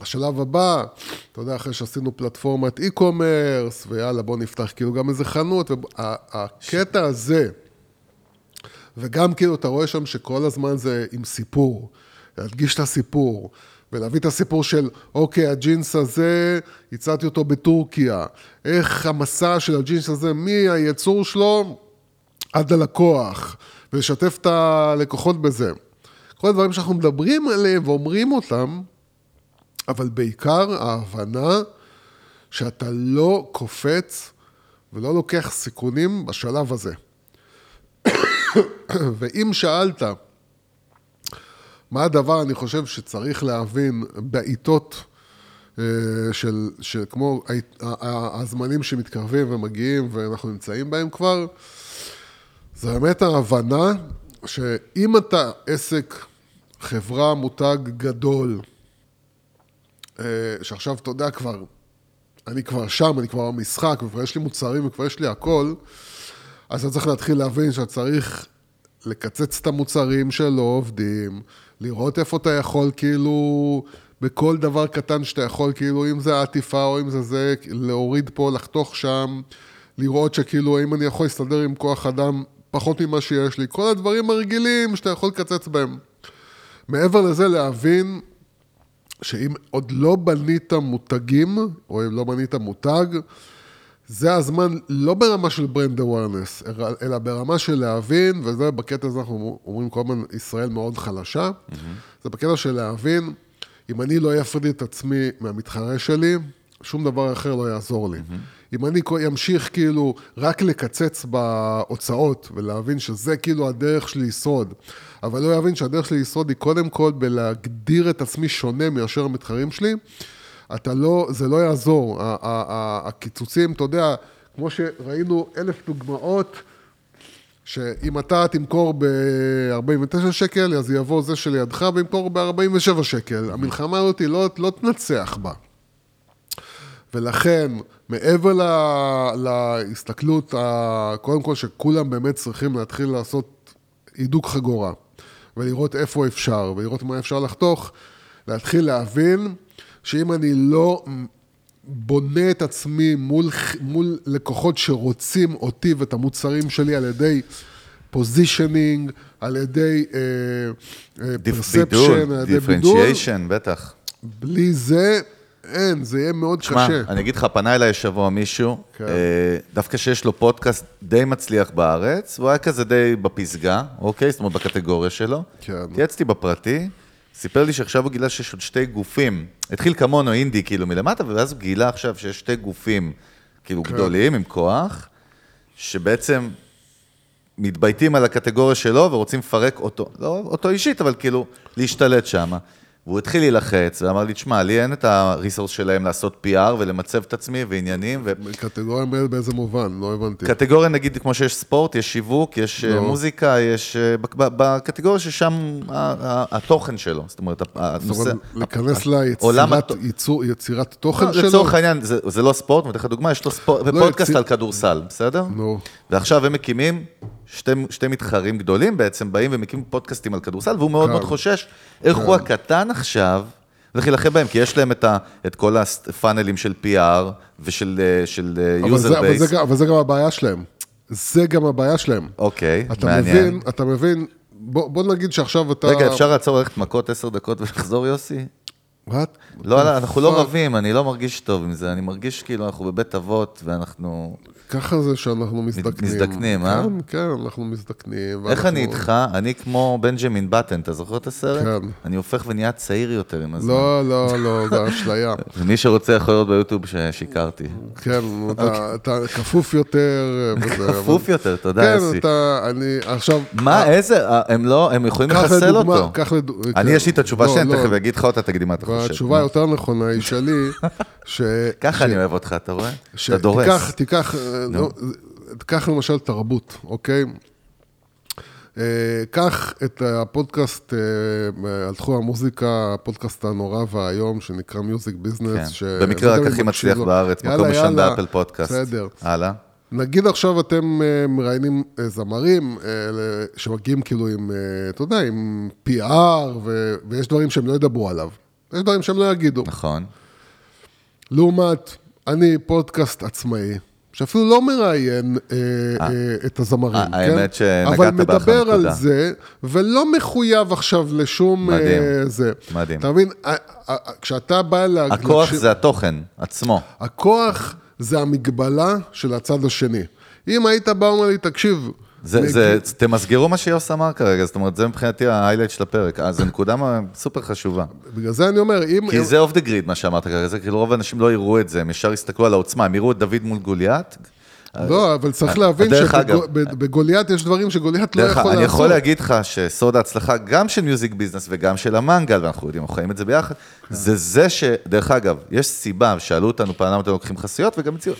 השלב הבא, אתה יודע, אחרי שעשינו פלטפורמת e-commerce, ויאללה, בוא נפתח כאילו גם איזה חנות, והקטע הזה, וגם כאילו, אתה רואה שם שכל הזמן זה עם סיפור, להדגיש את הסיפור, ולהביא את הסיפור של, אוקיי, הג'ינס הזה, הצעתי אותו בטורקיה, איך המסע של הג'ינס הזה, מהייצור שלו עד ללקוח, ולשתף את הלקוחות בזה. כל הדברים שאנחנו מדברים עליהם ואומרים אותם, אבל בעיקר ההבנה שאתה לא קופץ ולא לוקח סיכונים בשלב הזה. ואם שאלת מה הדבר אני חושב שצריך להבין בעיתות אה, של, של כמו הזמנים שמתקרבים ומגיעים ואנחנו נמצאים בהם כבר, זה באמת ההבנה שאם אתה עסק, חברה, מותג גדול, אה, שעכשיו, אתה יודע, כבר, אני כבר שם, אני כבר במשחק, וכבר יש לי מוצרים וכבר יש לי הכל, אז אתה צריך להתחיל להבין שאתה צריך לקצץ את המוצרים שלא עובדים, לראות איפה אתה יכול, כאילו, בכל דבר קטן שאתה יכול, כאילו, אם זה העטיפה או אם זה זה, להוריד פה, לחתוך שם, לראות שכאילו, האם אני יכול להסתדר עם כוח אדם פחות ממה שיש לי, כל הדברים הרגילים שאתה יכול לקצץ בהם. מעבר לזה, להבין שאם עוד לא בנית מותגים, או אם לא בנית מותג, זה הזמן, לא ברמה של ברנד אווירנס, אלא ברמה של להבין, וזה בקטע הזה אנחנו אומרים כל הזמן, ישראל מאוד חלשה, mm-hmm. זה בקטע של להבין, אם אני לא אפריד את עצמי מהמתחרה שלי, שום דבר אחר לא יעזור לי. Mm-hmm. אם אני אמשיך כאילו רק לקצץ בהוצאות, ולהבין שזה כאילו הדרך שלי לשרוד, אבל לא יבין שהדרך שלי לשרוד היא קודם כל בלהגדיר את עצמי שונה מאשר המתחרים שלי, אתה לא, זה לא יעזור. הקיצוצים, אתה יודע, כמו שראינו אלף דוגמאות שאם אתה תמכור ב-49 שקל, אז יבוא זה שלידך וימכור ב-47 שקל. המלחמה הזאת לא, לא תנצח בה. ולכן, מעבר לה, להסתכלות, קודם כל שכולם באמת צריכים להתחיל לעשות הידוק חגורה, ולראות איפה אפשר, ולראות מה אפשר לחתוך, להתחיל להבין שאם אני לא בונה את עצמי מול, מול לקוחות שרוצים אותי ואת המוצרים שלי על ידי positioning, על ידי perception, בידול, על ידי בידול, differentiation, בטח. בלי זה, אין, זה יהיה מאוד שמע, קשה. אני אגיד לך, פנה אליי השבוע מישהו, כן. אה, דווקא שיש לו פודקאסט די מצליח בארץ, והוא היה כזה די בפסגה, אוקיי? זאת אומרת, בקטגוריה שלו. כן. התייעצתי בפרטי, סיפר לי שעכשיו הוא גילה שיש עוד שתי גופים. התחיל כמונו אינדי, כאילו, מלמטה, ואז הוא גילה עכשיו שיש שתי גופים, כאילו, כן. גדולים, עם כוח, שבעצם מתבייתים על הקטגוריה שלו ורוצים לפרק אותו, לא אותו אישית, אבל כאילו, להשתלט שם. והוא התחיל להילחץ, ואמר לי, תשמע, לי אין את הריסורס שלהם לעשות PR ולמצב את עצמי ועניינים, ו... קטגוריה באיזה- מובן? לא הבנתי. קטגוריה, נגיד, כמו שיש ספורט, יש שיווק, יש אה, לא. מוזיקה, יש... אה, בקטגוריה ששם התוכן שלו, זאת אומרת, זאת הנושא... אומרת, להיכנס ליצירת ייצור- יצירת תוכן לא, שלו? לצורך העניין, זה, זה לא ספורט, אני אתן לך דוגמה, יש לו ספורט, ופודקאסט יציר- על כדורסל, בסדר? נו. ועכשיו הם מקימים, שתי, שתי מתחרים גדולים בעצם, באים ומקימים פודקאסטים על כדורסל, והוא מאוד כן. מאוד חושש איך הוא הקטן עכשיו, הולך להילחם בהם, כי יש להם את, ה, את כל הפאנלים של PR ושל אה, של אה, אבל זה- user אבל זה base. אבל זה גם הבעיה שלהם. זה גם הבעיה שלהם. אוקיי, אתה מעניין. מבין, אתה מבין, בוא בוא נגיד שעכשיו אתה... רגע, אפשר לעצור ללכת מכות עשר דקות ולחזור, יוסי? What? לא, אנחנו לא? רבים, אני לא מרגיש טוב עם זה, אני מרגיש כאילו אנחנו בבית אבות ואנחנו... ככה זה שאנחנו מזדקנים. מזדקנים, אה? כן, כן, אנחנו מזדקנים. איך ואנחנו- אני איתך? אני כמו בנג'מין בטן, אתה זוכר את הסרט? כן. אני הופך ונהיה צעיר יותר עם הזמן. לא, לא, לא, זה אשליה. (laughs) ומי שרוצה יכול לראות ביוטיוב ששיקרתי. כן, אתה- אתה כפוף יותר. (laughs) אוקיי. כפוף יותר, תודה כן, יוסי. אתה, אני, עכשיו... מה, איזה, אה, הם לא, הם יכולים לחסל אותו. קח לדוגמה, אני כן. יש לי את התשובה לא, שלי, לא. תכף אגיד לך אותה, תגיד לי מה אתה חושב. והתשובה מה? היותר נכונה היא שלי, (laughs) ש... ככה אני אוהב אותך, אתה רואה? אתה דורס. שתיקח, תיקח, אה, תיקח למשל תרבות, אוקיי? אה, קח את הפודקאסט אה, על תחום המוזיקה, הפודקאסט הנורא והיום שנקרא Music Business. כן. במקרה רק הכי מצליח בארץ, מקום ראשון ב Apple Podcast. בסדר. הלאה. נגיד עכשיו אתם אה, מראיינים אה, זמרים אה, שמגיעים כאילו עם, אה, אתה יודע, עם PR, ו- ויש דברים שהם לא ידברו עליו. יש דברים שהם לא יגידו. נכון. לעומת, אני פודקאסט עצמאי, שאפילו לא מראיין אה, אה, את הזמרים, אה, כן? האמת שנגעת אבל באחלה מדבר על נקודה. זה, ולא מחויב עכשיו לשום... מדהים, אה, זה. מדהים. אתה מבין? אה, אה, כשאתה בא לה... הכוח להקשיב- זה התוכן עצמו. הכוח זה המגבלה של הצד השני. אם היית בא ואומר לי, תקשיב, זה, מגיע- זה, תמסגרו מה שיוס אמר כרגע, זאת אומרת, זה מבחינתי ה highlight של הפרק. אז זו נקודה סופר חשובה. בגלל זה אני אומר, אם... כי זה אוף דה גריד, מה שאמרת כרגע, זה כאילו רוב האנשים לא יראו את זה, הם ישר יסתכלו על העוצמה, הם יראו את דוד מול גוליית. לא, אבל צריך להבין שבגוליית יש דברים שגוליית לא יכול לעשות. אני יכול להגיד לך שסוד ההצלחה, גם של Music Business וגם של המנגל, ואנחנו יודעים, אנחנו חיים את זה ביחד, כן. זה זה ש... דרך אגב, יש סיבה, שאלו אותנו פעם למה אתם לוקחים חסויות, וגם הציעו...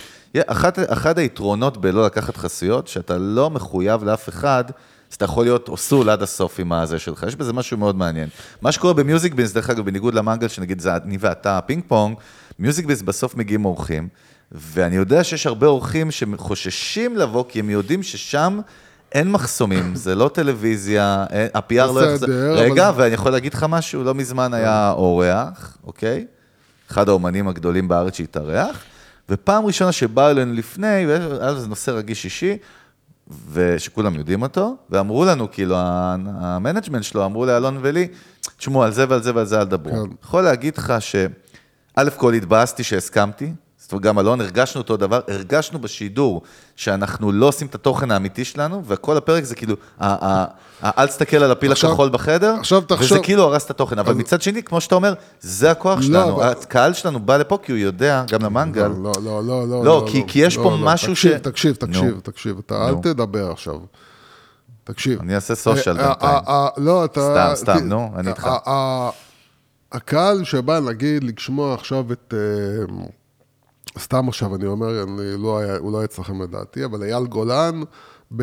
אחד היתרונות בלא לקחת חסויות, שאתה לא מחויב לאף אחד, אז אתה יכול להיות all soul עד הסוף עם הזה שלך, יש בזה משהו מאוד מעניין. מה שקורה ב Music Business, דרך אגב, בניגוד למנגל, שנגיד זה אני ואתה הפינג פונג, Music Business בסוף מגיעים אורחים, ואני יודע שיש הרבה אורחים שחוששים לבוא, כי הם יודעים ששם אין מחסומים, (coughs) זה לא טלוויזיה, אין- ה-PR לא יחזור. רגע, אבל- ואני יכול להגיד לך משהו, לא מזמן היה אורח, אוקיי? אחד האומנים הגדולים בארץ שהתארח, ופעם ראשונה שבא אלינו לפני, והיה לזה נושא רגיש אישי, ושכולם יודעים אותו, ואמרו לנו, כאילו, ה management שלו, אמרו לאלון ולי, תשמעו, על זה ועל זה ועל זה אל תדברו. כן. יכול להגיד לך ש... א' כל התבאסתי שהסכמתי, זאת אומרת, גם אלון, הרגשנו אותו דבר, הרגשנו בשידור שאנחנו לא עושים את התוכן האמיתי שלנו, וכל הפרק זה כאילו, אל תסתכל על הפיל הכחול בחדר, עכשיו תחשוב- וזה כאילו הרס את התוכן, אבל מצד שני, כמו שאתה אומר, זה הכוח לא, שלנו, הקהל שלנו בא לפה כי הוא יודע, גם למנגל, לא, לא, לא, לא. לא, כי- כי יש פה משהו ש- תקשיב, תקשיב, תקשיב, אתה אל. תדבר עכשיו. תקשיב. אני אעשה סושיאל אה, בינתיים. אה, אה, לא, אתה... סתם, סתם, נו, אני איתך. הקהל שבא, נגיד, לשמוע עכשיו את... סתם עכשיו אני אומר, אני לא היה, הוא לא היה אצלכם לדעתי, אבל אייל גולן ב...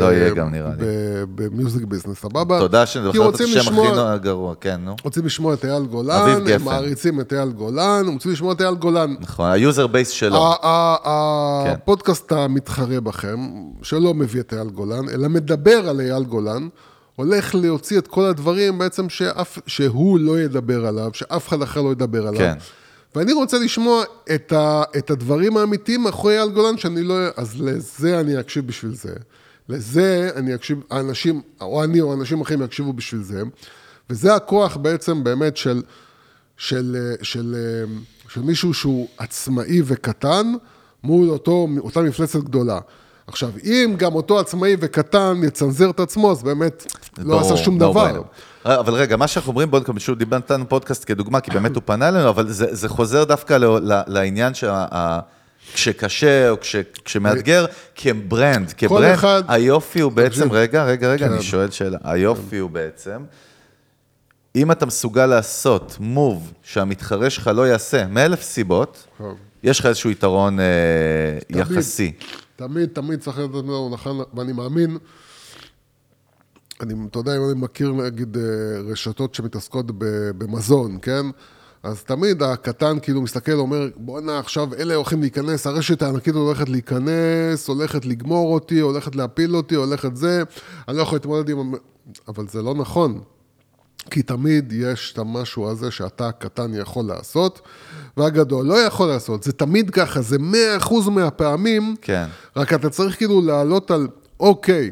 לא יהיה גם, נראה לי. ב- במיוזיק ביזנס, סבבה? תודה שאני זוכר את השם הכי לשמוע- גרוע, כן, נו. רוצים לשמוע את אייל אביב גולן, גפן. הם מעריצים את אייל גולן, הם רוצים לשמוע את אייל גולן. נכון, ה user base שלו. ה- ה- כן. הפודקאסט המתחרה בכם, שלא מביא את אייל גולן, אלא מדבר על אייל גולן, הולך להוציא את כל הדברים בעצם שאף, שהוא לא ידבר עליו, שאף אחד אחר לא ידבר עליו. כן. ואני רוצה לשמוע את, ה, את הדברים האמיתיים מאחורי אייל גולן, שאני לא... אז לזה אני אקשיב בשביל זה. לזה אני אקשיב, האנשים, או אני או אנשים אחרים יקשיבו בשביל זה. וזה הכוח בעצם באמת של, של, של, של, של מישהו שהוא עצמאי וקטן, מול אותו, אותה מפלצת גדולה. עכשיו, אם גם אותו עצמאי וקטן יצנזר את עצמו, אז באמת לא עשה שום דבר. אה, אבל רגע, מה שאנחנו אומרים, בוא נקבל, דיבר נתנו פודקאסט כדוגמה, כי באמת הוא פנה אלינו, אבל זה, זה חוזר דווקא ל, ל, לעניין שה... כשקשה או כש, כשמאתגר, כברנד, כברנד, אחד- היופי הוא בעצם, תקשיב. רגע, רגע, רגע, כן. אני שואל שאלה, היופי הוא בעצם, אם אתה מסוגל לעשות מוב שהמתחרה שלך לא יעשה, מאלף סיבות, טוב. יש לך איזשהו יתרון אה, יחסי. תמיד, תמיד צריך לדעת לנו נכון, ואני מאמין, אני, אתה יודע, אם אני מכיר, נגיד, אה, רשתות שמתעסקות במזון, כן? אז תמיד הקטן כאילו מסתכל, אומר, בואנה, עכשיו אלה הולכים להיכנס, הרשת הענקית הולכת להיכנס, הולכת לגמור אותי, הולכת להפיל אותי, הולכת זה, אני לא יכול להתמודד עם... המ-" אבל זה לא נכון. כי תמיד יש את המשהו הזה שאתה הקטן יכול לעשות, והגדול לא יכול לעשות. זה תמיד ככה, זה מאה אחוז מהפעמים, כן. רק אתה צריך כאילו לעלות על אוקיי,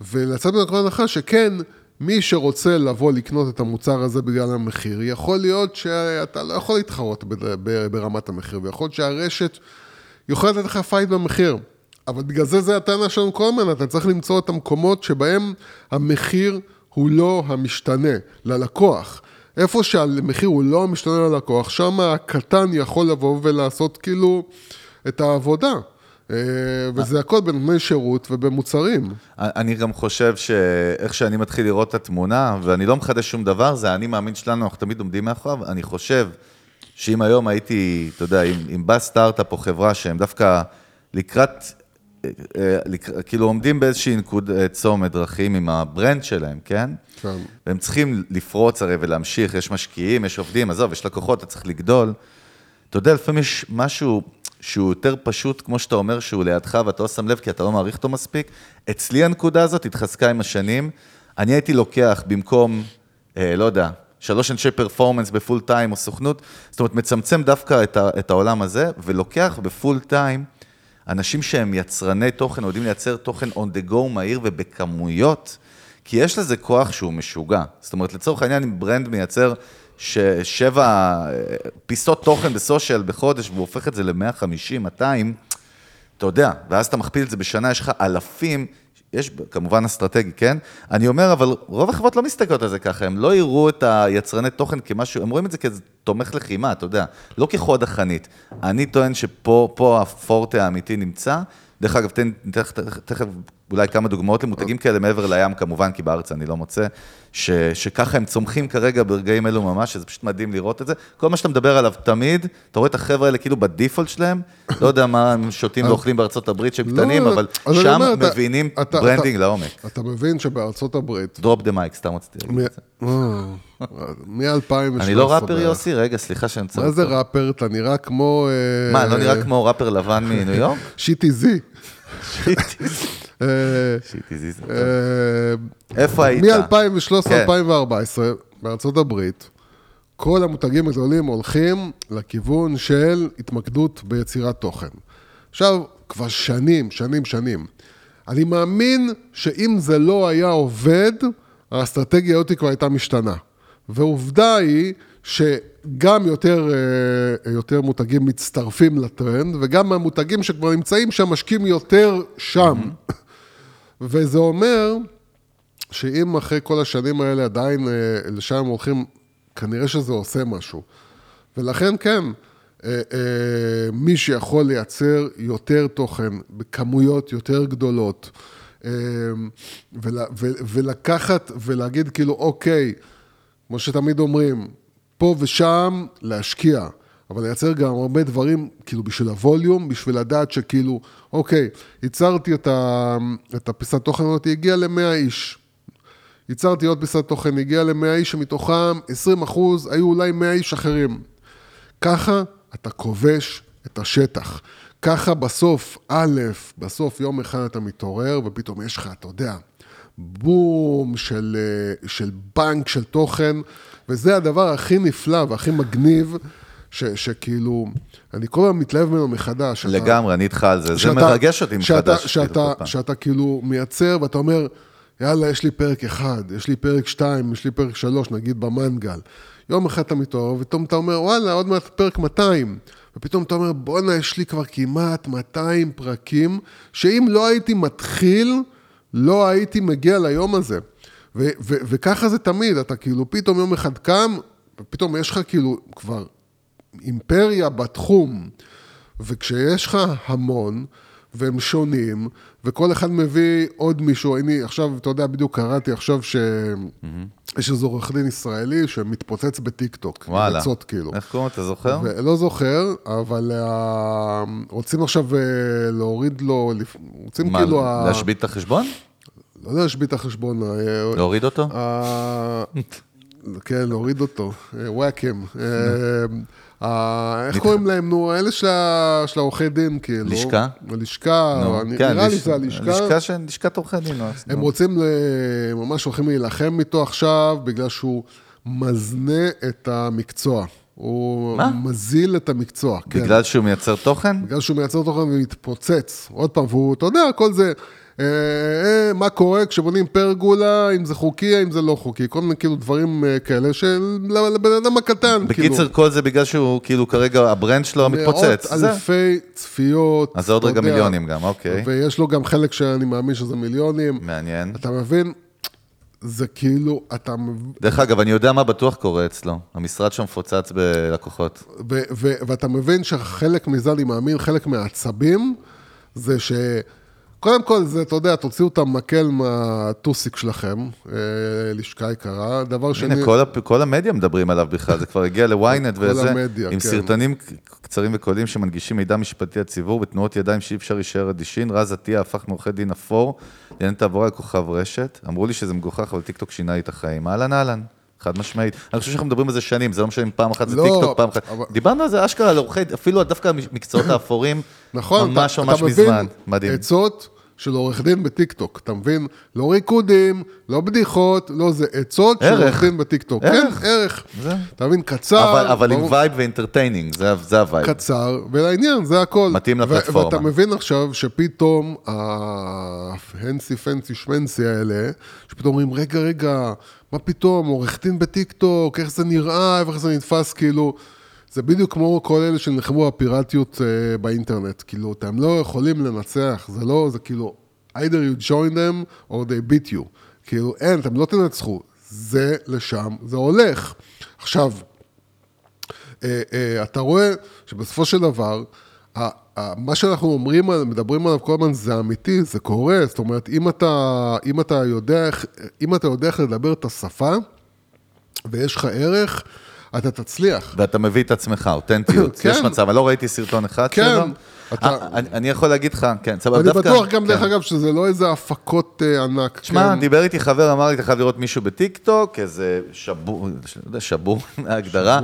ולצאת מנקודת הנחה שכן, מי שרוצה לבוא לקנות את המוצר הזה בגלל המחיר, יכול להיות שאתה לא יכול להתחרות ברמת המחיר, ויכול להיות שהרשת יכולה לתת לך פייט במחיר. אבל בגלל זה זה הטענה שלנו כל הזמן, אתה צריך למצוא את המקומות שבהם המחיר הוא לא המשתנה ללקוח. איפה שהמחיר הוא לא המשתנה ללקוח, שם הקטן יכול לבוא ולעשות כאילו את העבודה. אה, וזה הכל בנותני שירות ובמוצרים. אני גם חושב שאיך שאני מתחיל לראות את התמונה, ואני לא מחדש שום דבר, זה האני מאמין שלנו, אנחנו תמיד עומדים מאחוריו, אני חושב שאם היום הייתי, אתה יודע, אם, אם בא סטארט-אפ או חברה שהם דווקא לקראת, אה, אה, כאילו עומדים באיזושהי נקוד צומת דרכים עם ה brand שלהם, כן? כן. והם צריכים לפרוץ הרי ולהמשיך, יש משקיעים, יש עובדים, עזוב, יש לקוחות, אתה צריך לגדול. אתה יודע, לפעמים יש משהו שהוא יותר פשוט, כמו שאתה אומר, שהוא לידך ואתה לא שם לב כי אתה לא מעריך אותו מספיק. אצלי הנקודה הזאת התחזקה עם השנים. אני הייתי לוקח במקום, אה, לא יודע, שלוש אנשי performance ב full time או סוכנות, זאת אומרת, מצמצם דווקא את, ה, את העולם הזה, ולוקח ב full time אנשים שהם יצרני תוכן, יודעים לייצר תוכן on the go מהיר ובכמויות, כי יש לזה כוח שהוא משוגע. זאת אומרת, לצורך העניין, אם brand מייצר ש- שבע אה, פיסות תוכן בסושיאל בחודש, והוא הופך את זה ל-150, 200, אתה יודע, ואז אתה מכפיל את זה בשנה, יש לך אלפים, יש כמובן אסטרטגי, כן? אני אומר, אבל רוב החברות לא מסתכלות על זה ככה, הם לא יראו את היצרני תוכן כמשהו, הם רואים את זה כאיזה תומך לחימה, אתה יודע, לא כחוד החנית. אני טוען שפה פה הפורטה האמיתי נמצא. דרך אגב, תן, תכף אולי כמה דוגמאות למותגים כאלה מעבר לים, כמובן, כי בארץ אני לא מוצא, ש, שככה הם צומחים כרגע ברגעים אלו ממש, שזה פשוט מדהים לראות את זה. כל מה שאתה מדבר עליו תמיד, אתה רואה את החבר'ה האלה כאילו בדיפולט שלהם, לא יודע מה הם שותים ואוכלים בארצות הברית שהם לא, קטנים, אבל אז אני שם מבינים ברנדינג לעומק. אתה מבין שבארצות הברית, דרופ דה מייק, סתם רציתי להגיד את זה. מ-2013... אני לא ראפר יוסי? רגע, סליחה שאני צריך... מה זה ראפר? אתה נראה כמו... אה, מה, לא נראה כמו ראפר לבן מניו יורק? (laughs) שיטי זי. אה, שיטי זיז. אה, איפה היית? מ-2013-2014, בארצות הברית, כל המותגים הגדולים הולכים לכיוון של התמקדות ביצירת תוכן. עכשיו, כבר שנים, שנים, שנים. אני מאמין שאם זה לא היה עובד, האסטרטגיה הזאת כבר הייתה משתנה. ועובדה היא שגם יותר, אה, יותר מותגים מצטרפים לטרנד, וגם המותגים שכבר נמצאים שם משקיעים יותר שם. וזה אומר שאם אחרי כל השנים האלה עדיין אה, לשם הולכים, כנראה שזה עושה משהו. ולכן כן, אה, אה, מי שיכול לייצר יותר תוכן בכמויות יותר גדולות, ולקחת ולהגיד כאילו, אוקיי, כמו שתמיד אומרים, פה ושם להשקיע, אבל לייצר גם הרבה דברים, כאילו, בשביל הווליום, בשביל לדעת שכאילו, אוקיי, ייצרתי את, ה, את הפיסת תוכן הזאת, היא הגיעה ל-100 איש. ייצרתי עוד פיסת תוכן, הגיעה ל-100 איש, שמתוכם 20 אחוז היו אולי 100 איש אחרים. ככה אתה כובש את השטח. ככה בסוף, א', בסוף יום אחד אתה מתעורר, ופתאום יש לך, אתה יודע, בום של, אה, של בנק של תוכן, וזה הדבר הכי נפלא והכי מגניב, ש, שכאילו, אני כל הזמן מתלהב ממנו מחדש. שאתה- לגמרי, אני איתך על זה. זה שאתה- מרגש אותי שאתה, מחדש. שאתה, כאילו, כל פעם. שאתה כאילו מייצר ואתה אומר, יאללה, יש לי פרק אחד, יש לי פרק שתיים, יש לי פרק שלוש, נגיד במנגל. יום אחד אתה מתעורר, ופתאום אתה אומר, וואלה, עוד מעט פרק 200. ופתאום אתה אומר, בואנה, יש לי כבר כמעט 200 פרקים, שאם לא הייתי מתחיל, לא הייתי מגיע ליום הזה. ו- ו- וככה זה תמיד, אתה כאילו פתאום יום אחד קם, ופתאום יש לך כאילו כבר אימפריה בתחום, וכשיש לך המון, והם שונים, וכל אחד מביא עוד מישהו, אני עכשיו, אתה יודע, בדיוק קראתי עכשיו שיש איזה עורך דין ישראלי שמתפוצץ בטיקטוק. וואלה. עצות כאילו. איך קוראים? אתה זוכר? ולא זוכר, אבל אה, רוצים עכשיו אה, להוריד לו, רוצים מה, כאילו, ה- להשבית את החשבון? לא להשבית את החשבון, אה, להוריד אותו? ה- (laughs) כן, להוריד אותו, וואקם. איך קוראים להם, נו, אלה של העורכי דין, כאילו. לשכה? הלשכה, כן, נראה לי זה הלשכה. לשכת עורכי דין. הם. רוצים, ממש הולכים להילחם איתו עכשיו, בגלל שהוא מזנה את המקצוע. הוא מה? מזיל את המקצוע. כן. בגלל שהוא מייצר תוכן? בגלל שהוא מייצר תוכן ומתפוצץ. עוד פעם, והוא, אתה יודע, כל זה, אה, אה, מה קורה כשבונים פרגולה, אם זה חוקי, אם זה לא חוקי, כל מיני כאילו דברים אה, כאלה של לבן אדם הקטן, בקיצר, כאילו. כל זה בגלל שהוא, כאילו, כרגע ה brand שלו מתפוצץ. מאות זה. אלפי צפיות. אז זה עוד רגע יודע. מיליונים גם, אוקיי. ויש לו גם חלק שאני מאמין שזה מיליונים. מעניין. אתה מבין? זה כאילו, אתה דרך אגב, אני יודע מה בטוח קורה אצלו. המשרד שם מפוצץ בלקוחות. ו- ו- ואתה מבין שחלק מזה, אני מאמין, חלק מהעצבים, זה ש... קודם כל, זה, אתה יודע, תוציאו את המקל מהטוסיק שלכם, אה, לשכה יקרה. דבר שני... הנה, כל, הפ... כל המדיה מדברים עליו בכלל, זה כבר הגיע (laughs) כל וזה, המדיה, עם כן. סרטונים קצרים וקוליים שמנגישים מידע משפטי לציבור, בתנועות ידיים שאי אפשר להישאר אדישים. רז עטיה הפך מעורך דין אפור לענייני תעבורה לכוכב רשת. אמרו לי שזה מגוחך, אבל טיקטוק שינה לי את החיים. אהלן אהלן. חד משמעית. אני חושב שאנחנו מדברים על זה שנים, זה לא משנה אם פעם אחת זה לא, טיקטוק, פעם אחת. אבל- דיברנו על זה אשכרה, על עורכי, אפילו דווקא המקצועות האפורים, נכון, ממש אתה, ממש אתה מזמן. מדהים. עצות של עורך דין בטיקטוק, אתה מבין? לא ריקודים, לא בדיחות, לא זה, עצות של. עורך דין בטיקטוק. ערך. כן, ערך. זה. אתה מבין? קצר. אבל, אבל עם ברור. Vibe ו entertaining, זה, זה ה vibe. קצר, ולעניין, זה הכל. מתאים ו- לפלטפורמה. ואתה מבין עכשיו שפתאום ה הנסי fancy shmancy האלה, שפתאום אומרים, רגע, רגע, מה פתאום, עורך דין בטיקטוק, איך זה נראה, איך זה נתפס, כאילו... זה בדיוק כמו כל אלה שנלחמו בפיראטיות אה, באינטרנט, כאילו, אתם לא יכולים לנצח, זה לא, זה כאילו, either you join them or they beat you. כאילו, אין, אתם לא תנצחו. זה לשם, זה הולך. עכשיו, אה, אה, אתה רואה שבסופו של דבר, מה שאנחנו אומרים, מדברים עליו כל הזמן זה אמיתי, זה קורה, זאת אומרת, אם אתה, אם אתה יודע איך לדבר את השפה, ויש לך ערך, אתה תצליח. ואתה מביא את עצמך, אותנטיות. (coughs) כן. יש מצב, אני לא ראיתי סרטון אחד כן. שלו. אתה- אה, אני- אני יכול להגיד לך, כן, סבבה, אני דווקא... בטוח גם, דרך כן. אגב, שזה לא איזה הפקות אה, ענק. שמע, כן. דיבר איתי חבר, אמר לי, אתה חייב לראות מישהו בטיקטוק, איזה שבור, (laughs) לא יודע, שבור, (laughs) ההגדרה.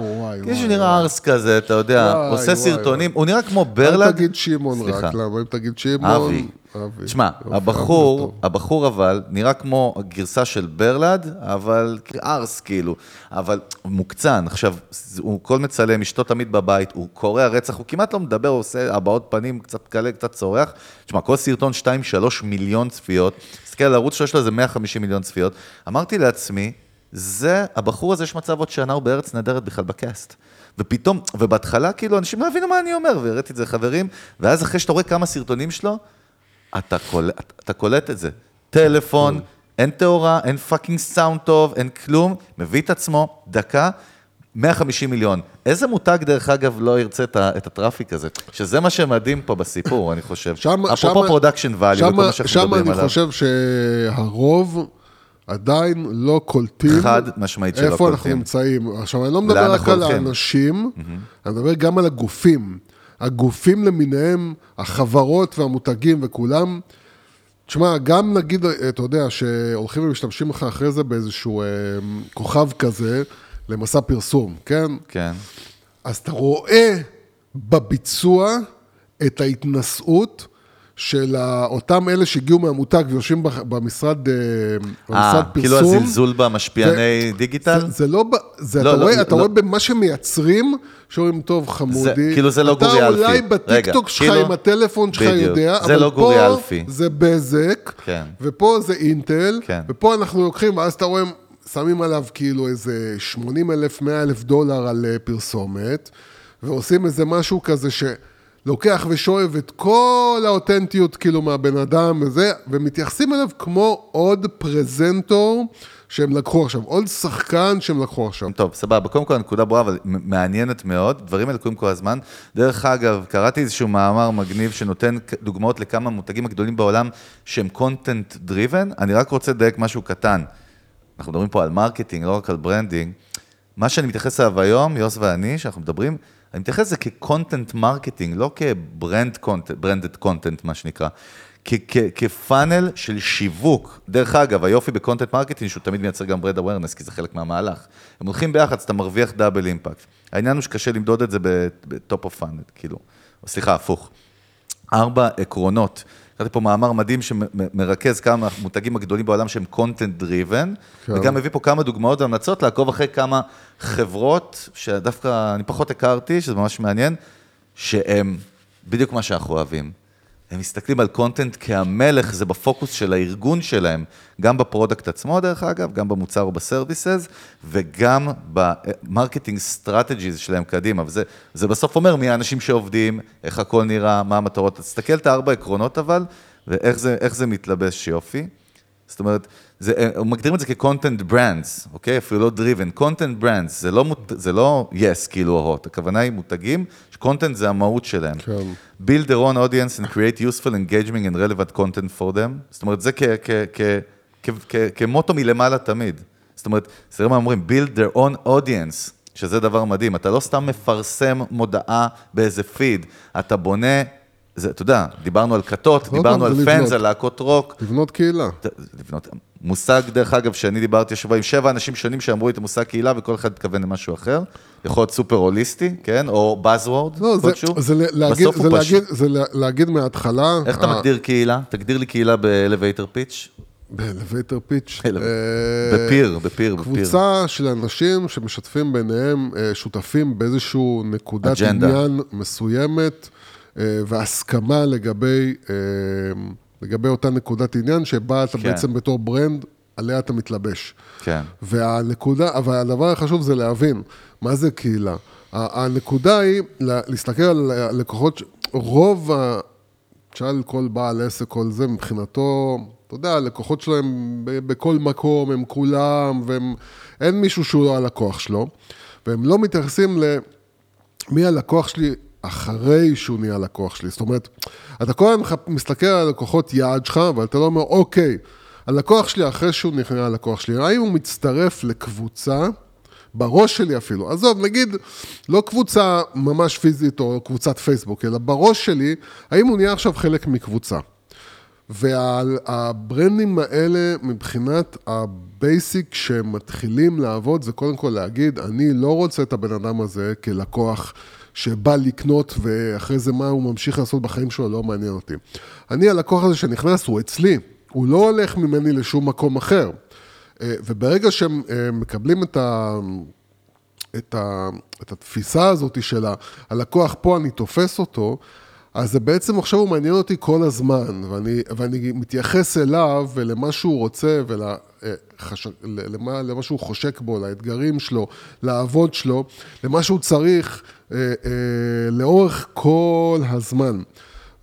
מישהו שנראה וואי. ארס כזה, אתה יודע, וואי, עושה וואי, סרטונים, וואי. הוא נראה כמו אל ברלד. תגיד שמעון. רק, למה אם תגיד שמעון... אבי. אבי. תשמע, הבחור. הבחור אבל, נראה כמו הגרסה של ברלד, אבל ארס כאילו, אבל מוקצן. עכשיו, הוא כל מצלם, אשתו תמיד בבית, הוא קורע רצח, הוא כמעט לא מדבר, הוא עושה הבעות פנים, קצת כאלה, קצת צורח. תשמע, כל סרטון 2-3 מיליון צפיות, תסתכל על הערוץ שלו, יש לו איזה 150 מיליון צפיות. אמרתי לעצמי, זה, הבחור הזה, יש מצב עוד שנה הוא בארץ נהדרת בכלל בקאסט. ופתאום, ובהתחלה כאילו אנשים לא הבינו מה אני אומר, והראיתי את זה לחברים, ואז אחרי שאתה רואה כמה סרטונים שלו, אתה קולט, אתה קולט את זה. טלפון, אין תאורה, אין fucking סאונד טוב, אין כלום, מביא את עצמו, דקה, 150 מיליון. איזה מותג, דרך אגב, לא ירצה את, ה traffic הזה? שזה מה שמדהים פה בסיפור, אני חושב. שם- אפרופו שם- production value, וכל מה שאנחנו שם מדברים אני עליו. חושב שהרוב עדיין לא קולטים חד משמעית שלא איפה אנחנו קולטים. נמצאים. עכשיו, אני לא מדבר רק על? האנשים, אני מדבר גם על הגופים. הגופים למיניהם, החברות והמותגים וכולם. תשמע, גם נגיד, אתה יודע, שהולכים ומשתמשים לך אחרי זה באיזשהו אה, כוכב כזה למסע פרסום, כן? כן. אז אתה רואה בביצוע את ההתנשאות של אותם אלה שהגיעו מהמותג ויושבים במשרד, אה, אה, במשרד כאילו פרסום. הזלזול במשפיעני זה- דיגיטל? זה, זה לא, זה, לא, אתה, לא, רואה, לא, אתה לא. רואה במה שמייצרים, שאומרים, טוב, חמודי, כאילו זה לא אתה גורי אלפי. אולי רגע, בטיקטוק שלך כאילו- עם הטלפון שלך. יודע, זה אבל לא פה אלפי. זה בזק, כן. ופה זה אינטל, כן. ופה אנחנו לוקחים, ואז אתה רואה, שמים עליו כאילו איזה 80 אלף, 100 אלף דולר על אה, פרסומת, ועושים איזה משהו כזה שלוקח ושואב את כל האותנטיות כאילו מהבן אדם וזה, ומתייחסים אליו כמו עוד פרזנטור שהם לקחו עכשיו, עוד שחקן שהם לקחו עכשיו. טוב, סבבה. קודם כל, הנקודה ברורה, אבל מעניינת מאוד. דברים האלה קורים כל הזמן. דרך אגב, קראתי איזשהו מאמר מגניב שנותן דוגמאות לכמה מותגים הגדולים בעולם שהם content driven. אני רק רוצה לדייק משהו קטן. אנחנו מדברים פה על marketing, לא רק על branding. מה שאני מתייחס אליו היום, יוסי ואני, שאנחנו מדברים, אני מתייחס לזה כ-content marketing, לא כ-brand content, branded content, מה שנקרא. כפאנל של שיווק. דרך אגב, היופי ב content marketing שהוא תמיד מייצר גם brand awareness, כי זה חלק מהמהלך. הם הולכים ביחד, אז אתה מרוויח double impact. העניין הוא שקשה למדוד את זה ב top of funnel, כאילו, סליחה, הפוך. ארבע עקרונות. קראתי פה מאמר מדהים שמרכז כמה מהמותגים הגדולים בעולם שהם content driven, כן. וגם מביא פה כמה דוגמאות והמלצות לעקוב אחרי כמה חברות שדווקא אני פחות הכרתי, שזה ממש מעניין, שהם בדיוק מה שאנחנו אוהבים. הם מסתכלים על content כהמלך, זה בפוקוס של הארגון שלהם, גם ב product עצמו דרך אגב, גם במוצר או ב services, וגם ב marketing strategies שלהם קדימה, וזה זה בסוף אומר מי האנשים שעובדים, איך הכל נראה, מה המטרות, תסתכל את הארבע עקרונות אבל, ואיך זה, זה מתלבש יופי. זאת אומרת, זה, הם מגדירים את זה כ-content brands, אוקיי? אפילו לא driven, content brands, זה לא, מות, זה לא yes, כאילו hot, הכוונה היא מותגים, ש-content זה המהות שלהם. כן. build their own audience and create useful engaging and relevant content for them. זאת אומרת, זה כמוטו מלמעלה תמיד. זאת אומרת, תראה מה אומרים, build their own audience, שזה דבר מדהים. אתה לא סתם מפרסם מודעה באיזה פיד, אתה בונה, זה, אתה יודע, דיברנו על כתות, לא דיברנו על פאנס. על להקות רוק. לבנות קהילה. לבנות, מושג, דרך אגב, שאני דיברתי השבוע עם שבע אנשים שונים שאמרו לי את המושג קהילה, וכל אחד התכוון למשהו אחר. יכול להיות סופר הוליסטי, כן? או Buzzword, לא, זה, כלשהו. זה, ל- להגיד, זה. להגיד, זה לה- להגיד מההתחלה. איך אתה מגדיר קהילה? תגדיר לי קהילה ב elevator pitch. ב elevator pitch. אלו- אה, בפיר, בפיר, בפיר. קבוצה של אנשים שמשתפים ביניהם, אה, שותפים באיזשהו נקודת. עניין מסוימת, אה, והסכמה לגבי, לגבי אותה נקודת עניין, שבה אתה כן. בעצם בתור brand, עליה אתה מתלבש. כן. והנקודה, אבל הדבר החשוב זה להבין, מה זה קהילה? הנקודה היא לה- להסתכל על הלקוחות, ש- רוב ה... תשאל כל בעל עסק, כל זה, מבחינתו, אתה יודע, הלקוחות שלהם בכל מקום, הם כולם, והם... אין מישהו שהוא לא הלקוח שלו, והם לא מתייחסים ל... מי הלקוח שלי אחרי שהוא נהיה לקוח שלי. זאת אומרת, אתה כל הזמן מסתכל על לקוחות יעד שלך, אבל אתה לא אומר, אוקיי, הלקוח שלי אחרי שהוא נהיה לקוח שלי, האם הוא מצטרף לקבוצה, בראש שלי אפילו, עזוב, נגיד, לא קבוצה ממש פיזית או קבוצת פייסבוק, אלא בראש שלי, האם הוא נהיה עכשיו חלק מקבוצה. וה brands האלה, מבחינת ה basic שהם מתחילים לעבוד, זה קודם כל להגיד, אני לא רוצה את הבן אדם הזה כלקוח שבא לקנות ואחרי זה מה הוא ממשיך לעשות בחיים שלו, לא מעניין אותי. אני, הלקוח הזה שנכנס, הוא אצלי, הוא לא הולך ממני לשום מקום אחר. אה, וברגע שהם אה, מקבלים את ה... את, ה, את התפיסה הזאת של הלקוח פה, אני תופס אותו, אז זה בעצם עכשיו הוא מעניין אותי כל הזמן, ואני, ואני מתייחס אליו ולמה שהוא רוצה ולמה למה שהוא חושק בו, לאתגרים שלו, לעבוד שלו, למה שהוא צריך אה, אה, לאורך כל הזמן.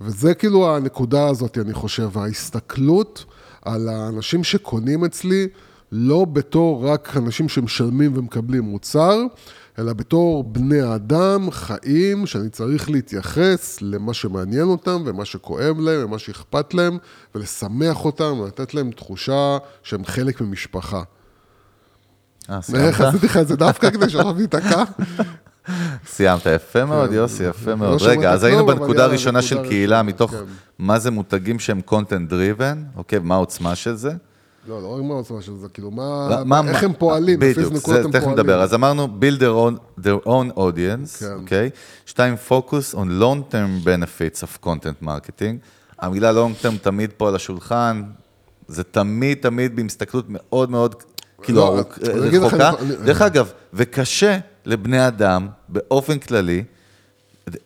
וזה כאילו הנקודה הזאת, אני חושב, ההסתכלות על האנשים שקונים אצלי, לא בתור רק אנשים שמשלמים ומקבלים מוצר, אלא בתור בני אדם חיים שאני צריך להתייחס למה שמעניין אותם ומה שכואב להם ומה שאכפת להם ולשמח אותם ולתת להם תחושה שהם חלק ממשפחה. אה, איך סיימת? עשיתי לך את זה דווקא כדי שעכשיו תיתקע? סיימת יפה מאוד, יוסי, יפה מאוד. לא שמעתי רגע, אז היינו בנקודה הראשונה של קהילה, מתוך כן. מה זה מותגים שהם content driven, אוקיי, מה העוצמה של זה. לא, לא רק מה העוצמה של זה, כאילו, מה, איך הם פועלים, לפי איזה נקודות זה הם תכף פועלים. נדבר. אז אמרנו, build their own, audience, כן. אוקיי? שתיים, focus on long-term benefits of content marketing. המילה long-term תמיד פה על השולחן, זה תמיד תמיד בהסתכלות מאוד מאוד, כאילו, לא, רחוקה. דרך אגב, וקשה לבני אדם, באופן כללי,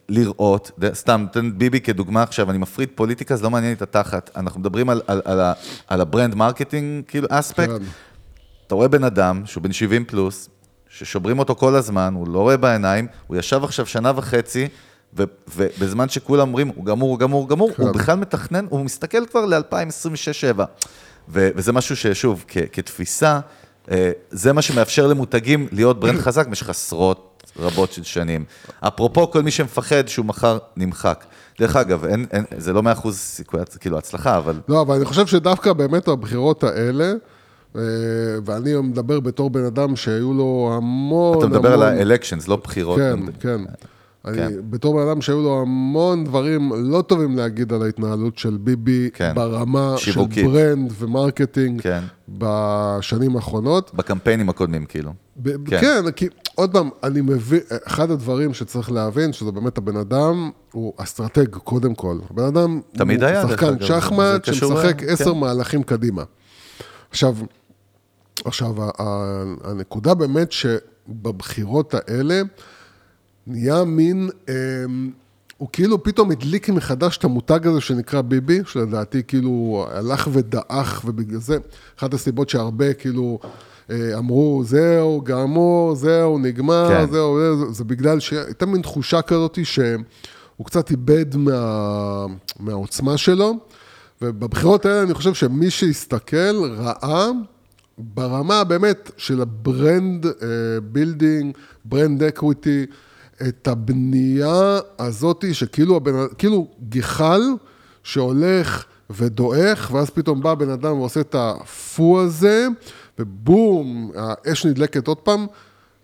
לראות, סתם, תן ביבי כדוגמה עכשיו, אני מפריד פוליטיקה, זה לא מעניין לי את התחת. אנחנו מדברים על, על, על, על ה brand marketing, כאילו, aspect. כן. אתה רואה בן אדם שהוא בן 70 פלוס, ששוברים אותו כל הזמן, הוא לא רואה בעיניים, הוא ישב עכשיו שנה וחצי, ו- ובזמן שכולם אומרים, הוא גמור, הוא גמור, גמור, כן. הוא בכלל מתכנן, הוא מסתכל כבר ל-2026-2027. ו- וזה משהו ששוב, כתפיסה, זה מה שמאפשר למותגים להיות ברנד חזק במשך עשרות רבות של שנים. אפרופו, כל מי שמפחד שהוא מחר נמחק. דרך אגב, אין, אין, זה לא מאה אחוז סיכוי, כאילו, הצלחה, אבל... לא, אבל אני חושב שדווקא באמת בבחירות האלה, אה, ואני מדבר בתור בן אדם שהיו לו המון... אתה מדבר על המון- ה-elections, לא בחירות. כן, כן. אני, בתור בן אדם שהיו לו המון דברים לא טובים להגיד על ההתנהלות של ביבי כן. ברמה שיווקית. של brand ו marketing כן. בשנים האחרונות. בקמפיינים הקודמים, כאילו. ב- כן. כן. כי עוד פעם, אני מבין, אחד הדברים שצריך להבין, שזה באמת הבן אדם, הוא אסטרטג קודם כל. הבן אדם תמיד הוא היה, שחקן שחמט שמשחק עשר כן. מהלכים קדימה. עכשיו, עכשיו, הנקודה באמת שבבחירות האלה נהיה מין, אה, הוא כאילו פתאום הדליק מחדש את המותג הזה שנקרא ביבי, שלדעתי כאילו הלך ודעך, ובגלל זה, אחת הסיבות שהרבה כאילו אה, אמרו, זהו, גמור, זהו, נגמר, כן. זהו, זה, זה בגלל שהייתה מין תחושה כזאת שהוא קצת איבד מה, מהעוצמה שלו, ובבחירות האלה אני חושב שמי שהסתכל ראה ברמה באמת של ה brand building, brand equity, את הבנייה הזאתי שכאילו הבן, כאילו גחל שהולך ודועך, ואז פתאום בא בן אדם ועושה את הפו הזה, ובום, האש נדלקת עוד פעם.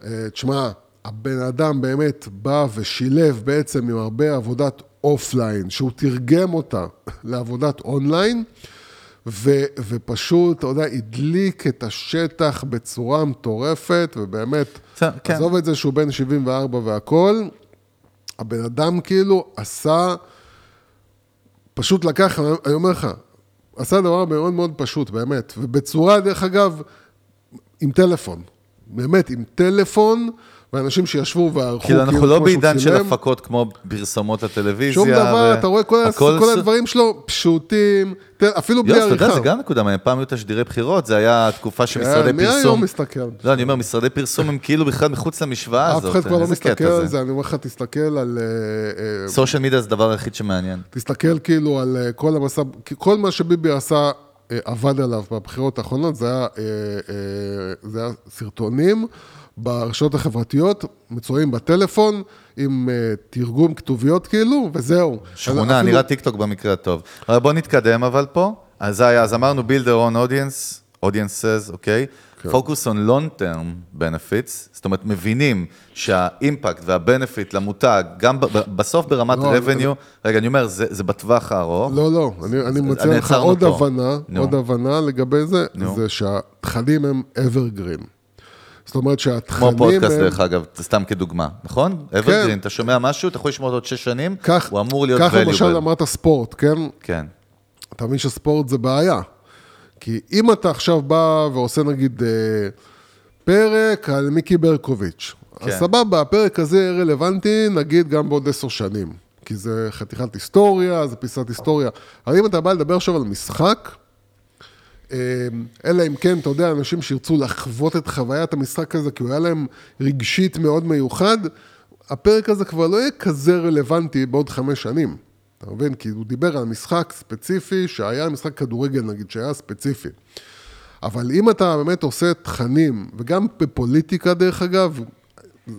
אה, תשמע, הבן אדם באמת בא ושילב בעצם עם הרבה עבודת offline, שהוא תרגם אותה לעבודת אונליין. ו, ופשוט, אתה יודע, הדליק את השטח בצורה מטורפת, ובאמת, כן. עזוב את זה שהוא בן 74 והכול, הבן אדם כאילו עשה, פשוט לקח, אני אומר לך, עשה דבר מאוד מאוד פשוט, באמת, ובצורה, דרך אגב, עם טלפון. באמת, עם טלפון, ואנשים שישבו וערכו, כאילו, אנחנו לא כמו שהוא בעידן של. הפקות כמו פרסומות לטלוויזיה. שום דבר, ו- אתה רואה כל, הכל כל הדברים שלו פשוטים, אפילו בלי יוס, אתה יודע, עריכה. זה גם נקודה מעניינת, פעם היו תשדירי בחירות, זה היה תקופה שמשרדי כן, מי פרסום... היום מסתכל? לא, אני אומר, משרדי פרסום הם כאילו בכלל מחוץ למשוואה הזאת. אף אחד כבר לא מסתכל על זה? אני אומר לך, תסתכל על... אה, אה, סושיאל מדיה זה הדבר היחיד שמעניין. תסתכל כאילו על אה, כל המסע, כל מה שביבי עשה, אה, עבד עליו בבחירות האחרונות, אה, אה, זה היה סרטונים ברשתות החברתיות, מצויים בטלפון, עם אה, תרגום כתוביות כאילו, וזהו. שכונה, אפילו- נראה טיק טוק במקרה הטוב. בוא נתקדם אבל פה. אז היה, אז אמרנו build their own audience, audiences, אוקיי? כן. focus on long-term benefits, זאת אומרת, מבינים שהאימפקט והבנפיט למותג, גם ב- ב- בסוף ברמת לא, revenue, רגע, אני אומר, זה זה בטווח הארוך. לא, לא, אני, אני מציע לך עוד פה. הבנה, נו. עוד הבנה לגבי זה, נו. זה שהתכנים הם evergreen. זאת אומרת כמו שהתכנים פודקאסט, הם... דרך אגב, סתם כדוגמה, נכון? אברגרין, אתה שומע משהו, אתה יכול לשמוע אותו עוד שש שנים, כך, הוא אמור להיות כך למשל valuable. אמרת ספורט, כן? כן, אתה מבין שספורט זה בעיה. כי אם אתה עכשיו בא ועושה נגיד אה, פרק על מיקי ברקוביץ', כן. אז סבבה, הפרק הזה יהיה רלוונטי נגיד גם בעוד עשר שנים. כי זה חתיכת היסטוריה, זה פיסת היסטוריה. אבל אם אתה בא לדבר עכשיו על משחק, אלא אם כן, אתה יודע, אנשים שירצו לחוות את חוויית המשחק הזה, כי הוא היה להם רגשית מאוד מיוחד, הפרק הזה כבר לא יהיה כזה רלוונטי בעוד חמש שנים. אתה מבין? כי הוא דיבר על משחק ספציפי, שהיה משחק כדורגל נגיד, שהיה ספציפי. אבל אם אתה באמת עושה תכנים, וגם בפוליטיקה דרך אגב,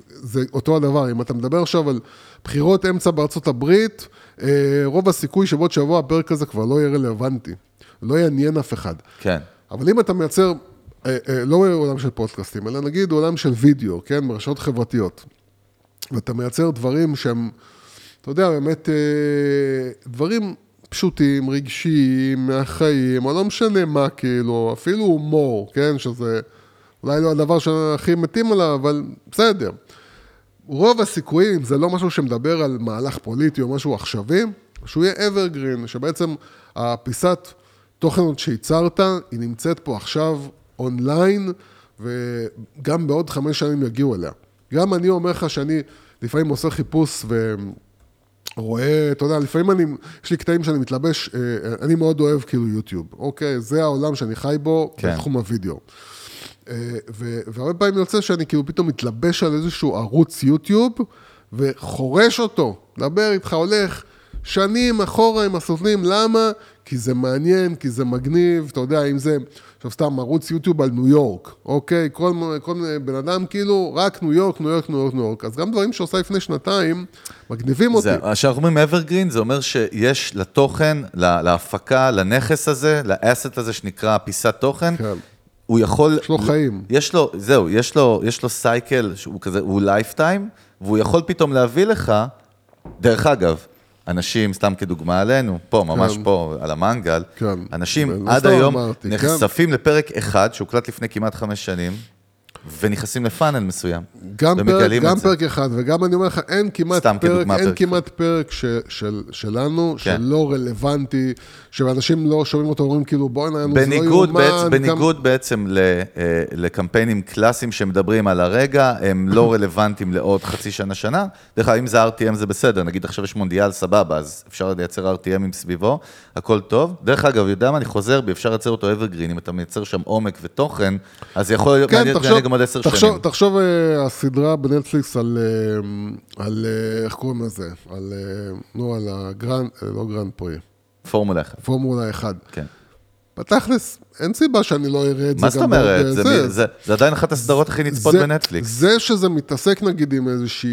זה אותו הדבר. אם אתה מדבר עכשיו על בחירות אמצע בארצות הברית, אה, רוב הסיכוי שבעוד שבוע הפרק הזה כבר לא יהיה רלוונטי. לא יעניין אף אחד. כן. אבל אם אתה מייצר, אה, אה, לא עולם של פודקאסטים, אלא נגיד עולם של וידאו, כן, ברשתות חברתיות, ואתה מייצר דברים שהם, אתה יודע, באמת, אה, דברים פשוטים, רגשיים, מהחיים, או לא משנה מה, כאילו, אפילו הומור, כן, שזה אולי לא הדבר שהכי מתאים עליו, אבל בסדר. רוב הסיכויים, זה לא משהו שמדבר על מהלך פוליטי או משהו עכשווי, שהוא יהיה evergreen, שבעצם הפיסת תוכן עוד שייצרת, היא נמצאת פה עכשיו אונליין, וגם בעוד חמש שנים יגיעו אליה. גם אני אומר לך שאני לפעמים עושה חיפוש ורואה, אתה יודע, לפעמים אני, יש לי קטעים שאני מתלבש, אה, אני מאוד אוהב כאילו יוטיוב, אוקיי? זה העולם שאני חי בו כן. בתחום הוידאו. אה, ו- והרבה פעמים יוצא שאני כאילו פתאום מתלבש על איזשהו ערוץ יוטיוב וחורש אותו, מדבר איתך, הולך שנים אחורה עם הסוכנים, למה? כי זה מעניין, כי זה מגניב, אתה יודע, אם זה, עכשיו סתם ערוץ יוטיוב על ניו יורק, אוקיי? כל, כל בן אדם כאילו, רק ניו יורק, ניו יורק, ניו יורק, ניו יורק. אז גם דברים שעושה לפני שנתיים, מגניבים אותי. כשאנחנו אומרים evergreen, זה אומר שיש לתוכן, לה- להפקה, לנכס הזה, ל asset הזה שנקרא פיסת תוכן, כן. הוא יכול... יש לו חיים. יש לו, זהו, יש לו, יש לו cycle שהוא כזה, הוא lifetime, והוא יכול פתאום להביא לך, דרך אגב, אנשים, סתם כדוגמה עלינו, פה, ממש כן. פה, על המנגל, כן. אנשים לא עד היום אמרתי, כן. נחשפים לפרק אחד, שהוקלט לפני כמעט חמש שנים, ונכנסים לפאנל מסוים. גם, פרק, גם. פרק אחד, וגם אני אומר לך, אין כמעט פרק, כדוגמה, אין פרק כמעט פרק ש, של, שלנו, כן. שלא רלוונטי, שאנשים לא שומעים אותו, אומרים כאילו, בוא'נה, נו, זה לא יאומן. כמה- בניגוד בעצם ל, אה, לקמפיינים קלאסיים שמדברים על הרגע, הם לא (clears throat) רלוונטיים לעוד חצי שנה, שנה. דרך אגב, אם זה RTM זה בסדר, נגיד עכשיו יש מונדיאל, סבבה, אז אפשר לייצר RTM סביבו, הכל טוב. דרך אגב, יודע מה, אני חוזר בי, אפשר לייצר אותו evergreen, אם אתה מייצר שם עומק ותוכן, אז יכול להיות כן, תחשוב, גם עוד עשר שנים. תחשוב אה, הסדרה בנטפליקס על, אה, על, אה, איך קוראים לזה? על, נו, על הגרנד, לא גרנד פרי, פורמולה אחת. פורמולה 1. כן. בתכלס, אין סיבה שאני לא אראה את זה מה זאת אומרת? אה, זה, זה, זה, זה עדיין אחת הסדרות הכי נצפות זה- בנטפליקס. זה שזה מתעסק נגיד עם איזושהי,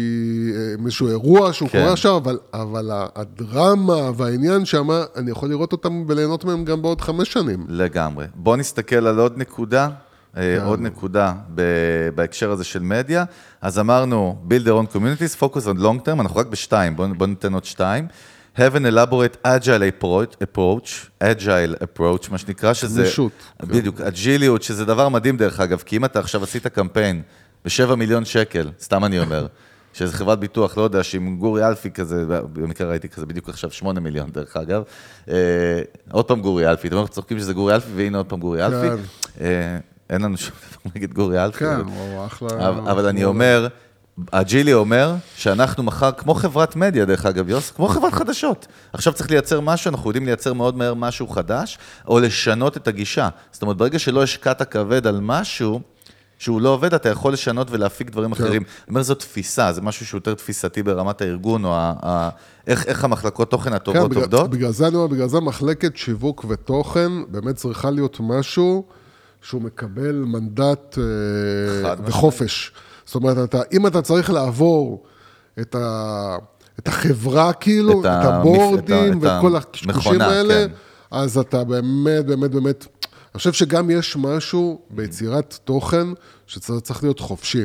איזשהו אירוע שהוא כן. קורה עכשיו, אבל, אבל הדרמה והעניין שם, אני יכול לראות אותם וליהנות מהם גם בעוד חמש שנים. לגמרי. בוא נסתכל על עוד נקודה. עוד נקודה בהקשר הזה של מדיה. אז אמרנו, build their own communities, focus on long term, אנחנו רק בשתיים, בוא, בוא ניתן עוד שתיים. have an elaborate agile approach, approach, agile approach, מה שנקרא, שזה... גמישות. בדיוק, אג'יליות, שזה דבר מדהים דרך אגב, כי אם אתה עכשיו עשית קמפיין בשבע מיליון שקל, סתם אני אומר, (laughs) שזה חברת ביטוח, לא יודע, שעם גורי אלפי כזה, במקרה ראיתי כזה בדיוק עכשיו שמונה מיליון דרך אגב. אה, עוד פעם גורי אלפי, אתם אומרים, צוחקים שזה גורי אלפי, והנה עוד פעם גורי אלפי. אה, אין לנו שום דבר נגד גורי אלפי. כן, הוא אחלה. אבל, אני אומר, הג'ילי אומר שאנחנו מחר, כמו חברת מדיה דרך אגב, יוס, כמו חברת חדשות. עכשיו צריך לייצר משהו, אנחנו יודעים לייצר מאוד מהר משהו חדש, או לשנות את הגישה. זאת אומרת, ברגע שלא השקעת כבד על משהו, שהוא לא עובד, אתה יכול לשנות ולהפיק דברים כן. אחרים. אני אומר, זאת תפיסה, זה משהו שהוא יותר תפיסתי ברמת הארגון, או ה, ה, איך, איך המחלקות תוכן כן, הטובות בגלל, עובדות. בגלל זה אני אומר, בגלל זה מחלקת שיווק ותוכן באמת צריכה להיות משהו שהוא מקבל מנדט אה. וחופש. זאת אומרת, אתה, אם אתה צריך לעבור את, ה, את החברה כאילו, את את, הבורדים את ה- את וכל הקשקושים האלה, כן. אז אתה באמת, באמת, באמת, אני חושב שגם יש משהו ביצירת תוכן שצריך להיות חופשי.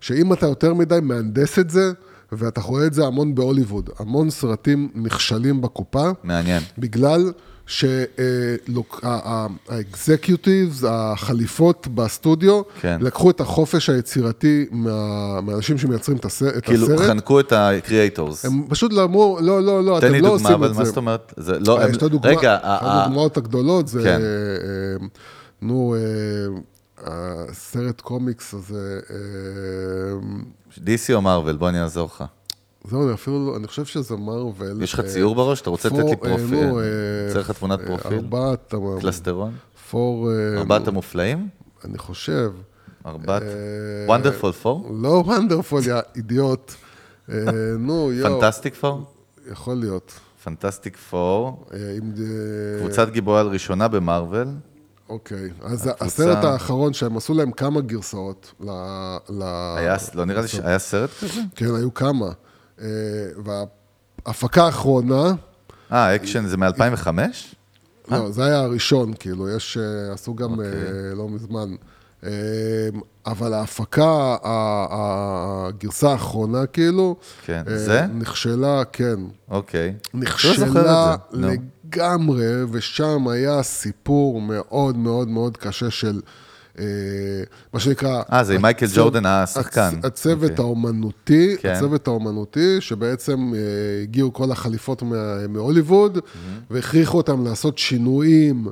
שאם אתה יותר מדי מהנדס את זה, ואתה רואה את זה המון בהוליווד, המון סרטים נכשלים בקופה, מעניין. בגלל שהאקזקיוטיבס, החליפות בסטודיו, כן. לקחו את החופש היצירתי מה- מהאנשים שמייצרים את כאילו, הסרט. חנקו את ה-creators. הם פשוט אמרו, לא, לא, לא, תן אתם לי לא דוגמה, עושים אבל את מה זה. זאת אומרת? לא, אה, יש את הדוגמה, רגע, אחת ה- ה- הדוגמאות הגדולות זה, כן. אה, אה, נו, אה, הסרט קומיקס הזה, אה, DC או מארוול, בוא אני אעזור לך. זהו, אני אפילו לא, אני חושב שזה מארוול. יש לך אה, ציור בראש? אתה רוצה לתת לי אה, פרופיל? נו, אה, צריך לך תמונת פרופיל? ארבעת, קלסטרון? פור, ארבעת המופלאים? אני חושב. ארבעת... וונדרפול פור? לא וונדרפול, יא אידיוט. נו, יואו. פנטסטיק פור? יכול להיות. פנטסטיק פור. קבוצת גיבורי על ראשונה במארוול. אוקיי, אז הסרט האחרון שהם עשו להם כמה גרסאות היה, לא נראה לי שהיה סרט כזה? כן, היו כמה. אה, וההפקה האחרונה, אה, אקשן זה מ-2005? לא, זה היה הראשון, כאילו, יש, אה, עשו גם אוקיי. אה, לא מזמן. אבל ההפקה, הגרסה האחרונה, כאילו, כן, זה? נכשלה, כן, אוקיי. לא נכשלה. לגמרי, ושם היה סיפור מאוד מאוד מאוד קשה של, מה שנקרא... אה, זה עם מייקל ג'ורדן השחקן. הצ- הצוות אוקיי. האומנותי, כן. הצוות האומנותי, שבעצם אה, הגיעו כל החליפות מה- מהוליווד, והכריחו אותם לעשות שינויים.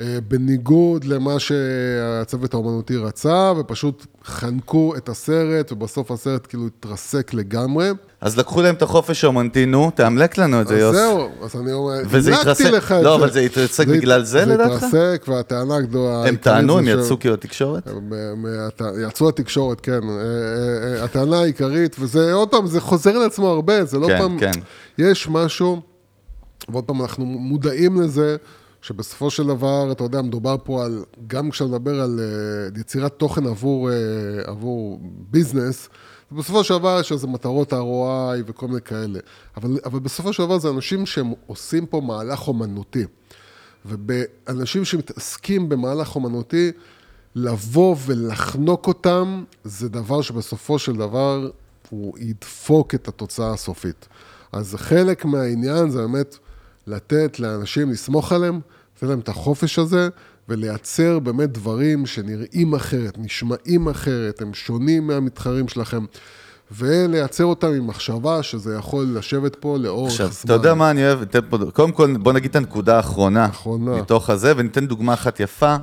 אה, בניגוד למה שהצוות האומנותי רצה, ופשוט חנקו את הסרט, ובסוף הסרט כאילו התרסק לגמרי. אז לקחו להם את החופש האומנתי, נו, תאמלק לנו את זה, אז יוס. זהו, אז אני אומר, התרסק- לך את לא, זה. אבל זה התרסק בגלל זה, לדעתך? זה התרסק, והטענה הגדולה... הם טענו, הם יצאו כאילו הט- יצאו לתקשורת, כן. אה, אה, אה, הטענה העיקרית, וזה עוד פעם, זה חוזר על עצמו הרבה, זה לא כן, פעם... כן. יש משהו, ועוד פעם, אנחנו מודעים לזה, שבסופו של דבר, אתה יודע, מדובר פה על, גם כשאתה מדבר על יצירת תוכן עבור, עבור ביזנס, בסופו של דבר יש איזה מטרות ROI וכל מיני כאלה. אבל, אבל בסופו של דבר זה אנשים שהם עושים פה מהלך אומנותי. ובאנשים שמתעסקים במהלך אומנותי, לבוא ולחנוק אותם, זה דבר שבסופו של דבר הוא ידפוק את התוצאה הסופית. אז חלק מהעניין זה באמת לתת לאנשים, לסמוך עליהם, לתת להם את החופש הזה, ולייצר באמת דברים שנראים אחרת, נשמעים אחרת, הם שונים מהמתחרים שלכם, ולייצר אותם עם מחשבה שזה יכול לשבת פה לאורך עכשיו, זמן. אתה יודע מה אני אוהב? תן פה- קודם כל, בוא נגיד את הנקודה האחרונה. האחרונה. מתוך הזה, וניתן דוגמה אחת יפה,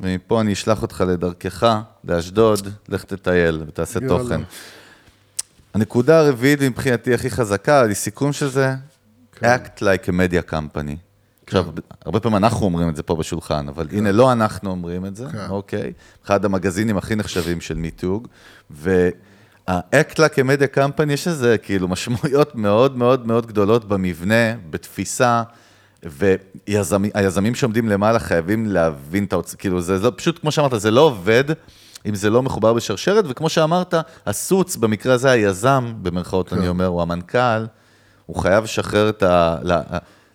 ומפה אני אשלח אותך לדרכך, לאשדוד, לך תטייל ותעשה יאללה. תוכן. הנקודה הרביעית מבחינתי הכי חזקה, לסיכום של זה, כן. act like a media company. עכשיו, הרבה פעמים אנחנו אומרים את זה פה בשולחן, אבל הנה, לא אנחנו אומרים את זה, כן. אוקיי? אחד המגזינים הכי נחשבים של מיתוג, a media company, יש לזה כאילו משמעויות מאוד מאוד מאוד גדולות במבנה, בתפיסה, והיזמים שעומדים למעלה חייבים להבין את ההוצאה, כאילו, זה לא, פשוט, כמו שאמרת, זה לא עובד. אם זה לא מחובר בשרשרת, וכמו שאמרת, הסוץ, במקרה הזה היזם, במרכאות כן. אני אומר, הוא המנכ"ל, הוא חייב לשחרר את ה...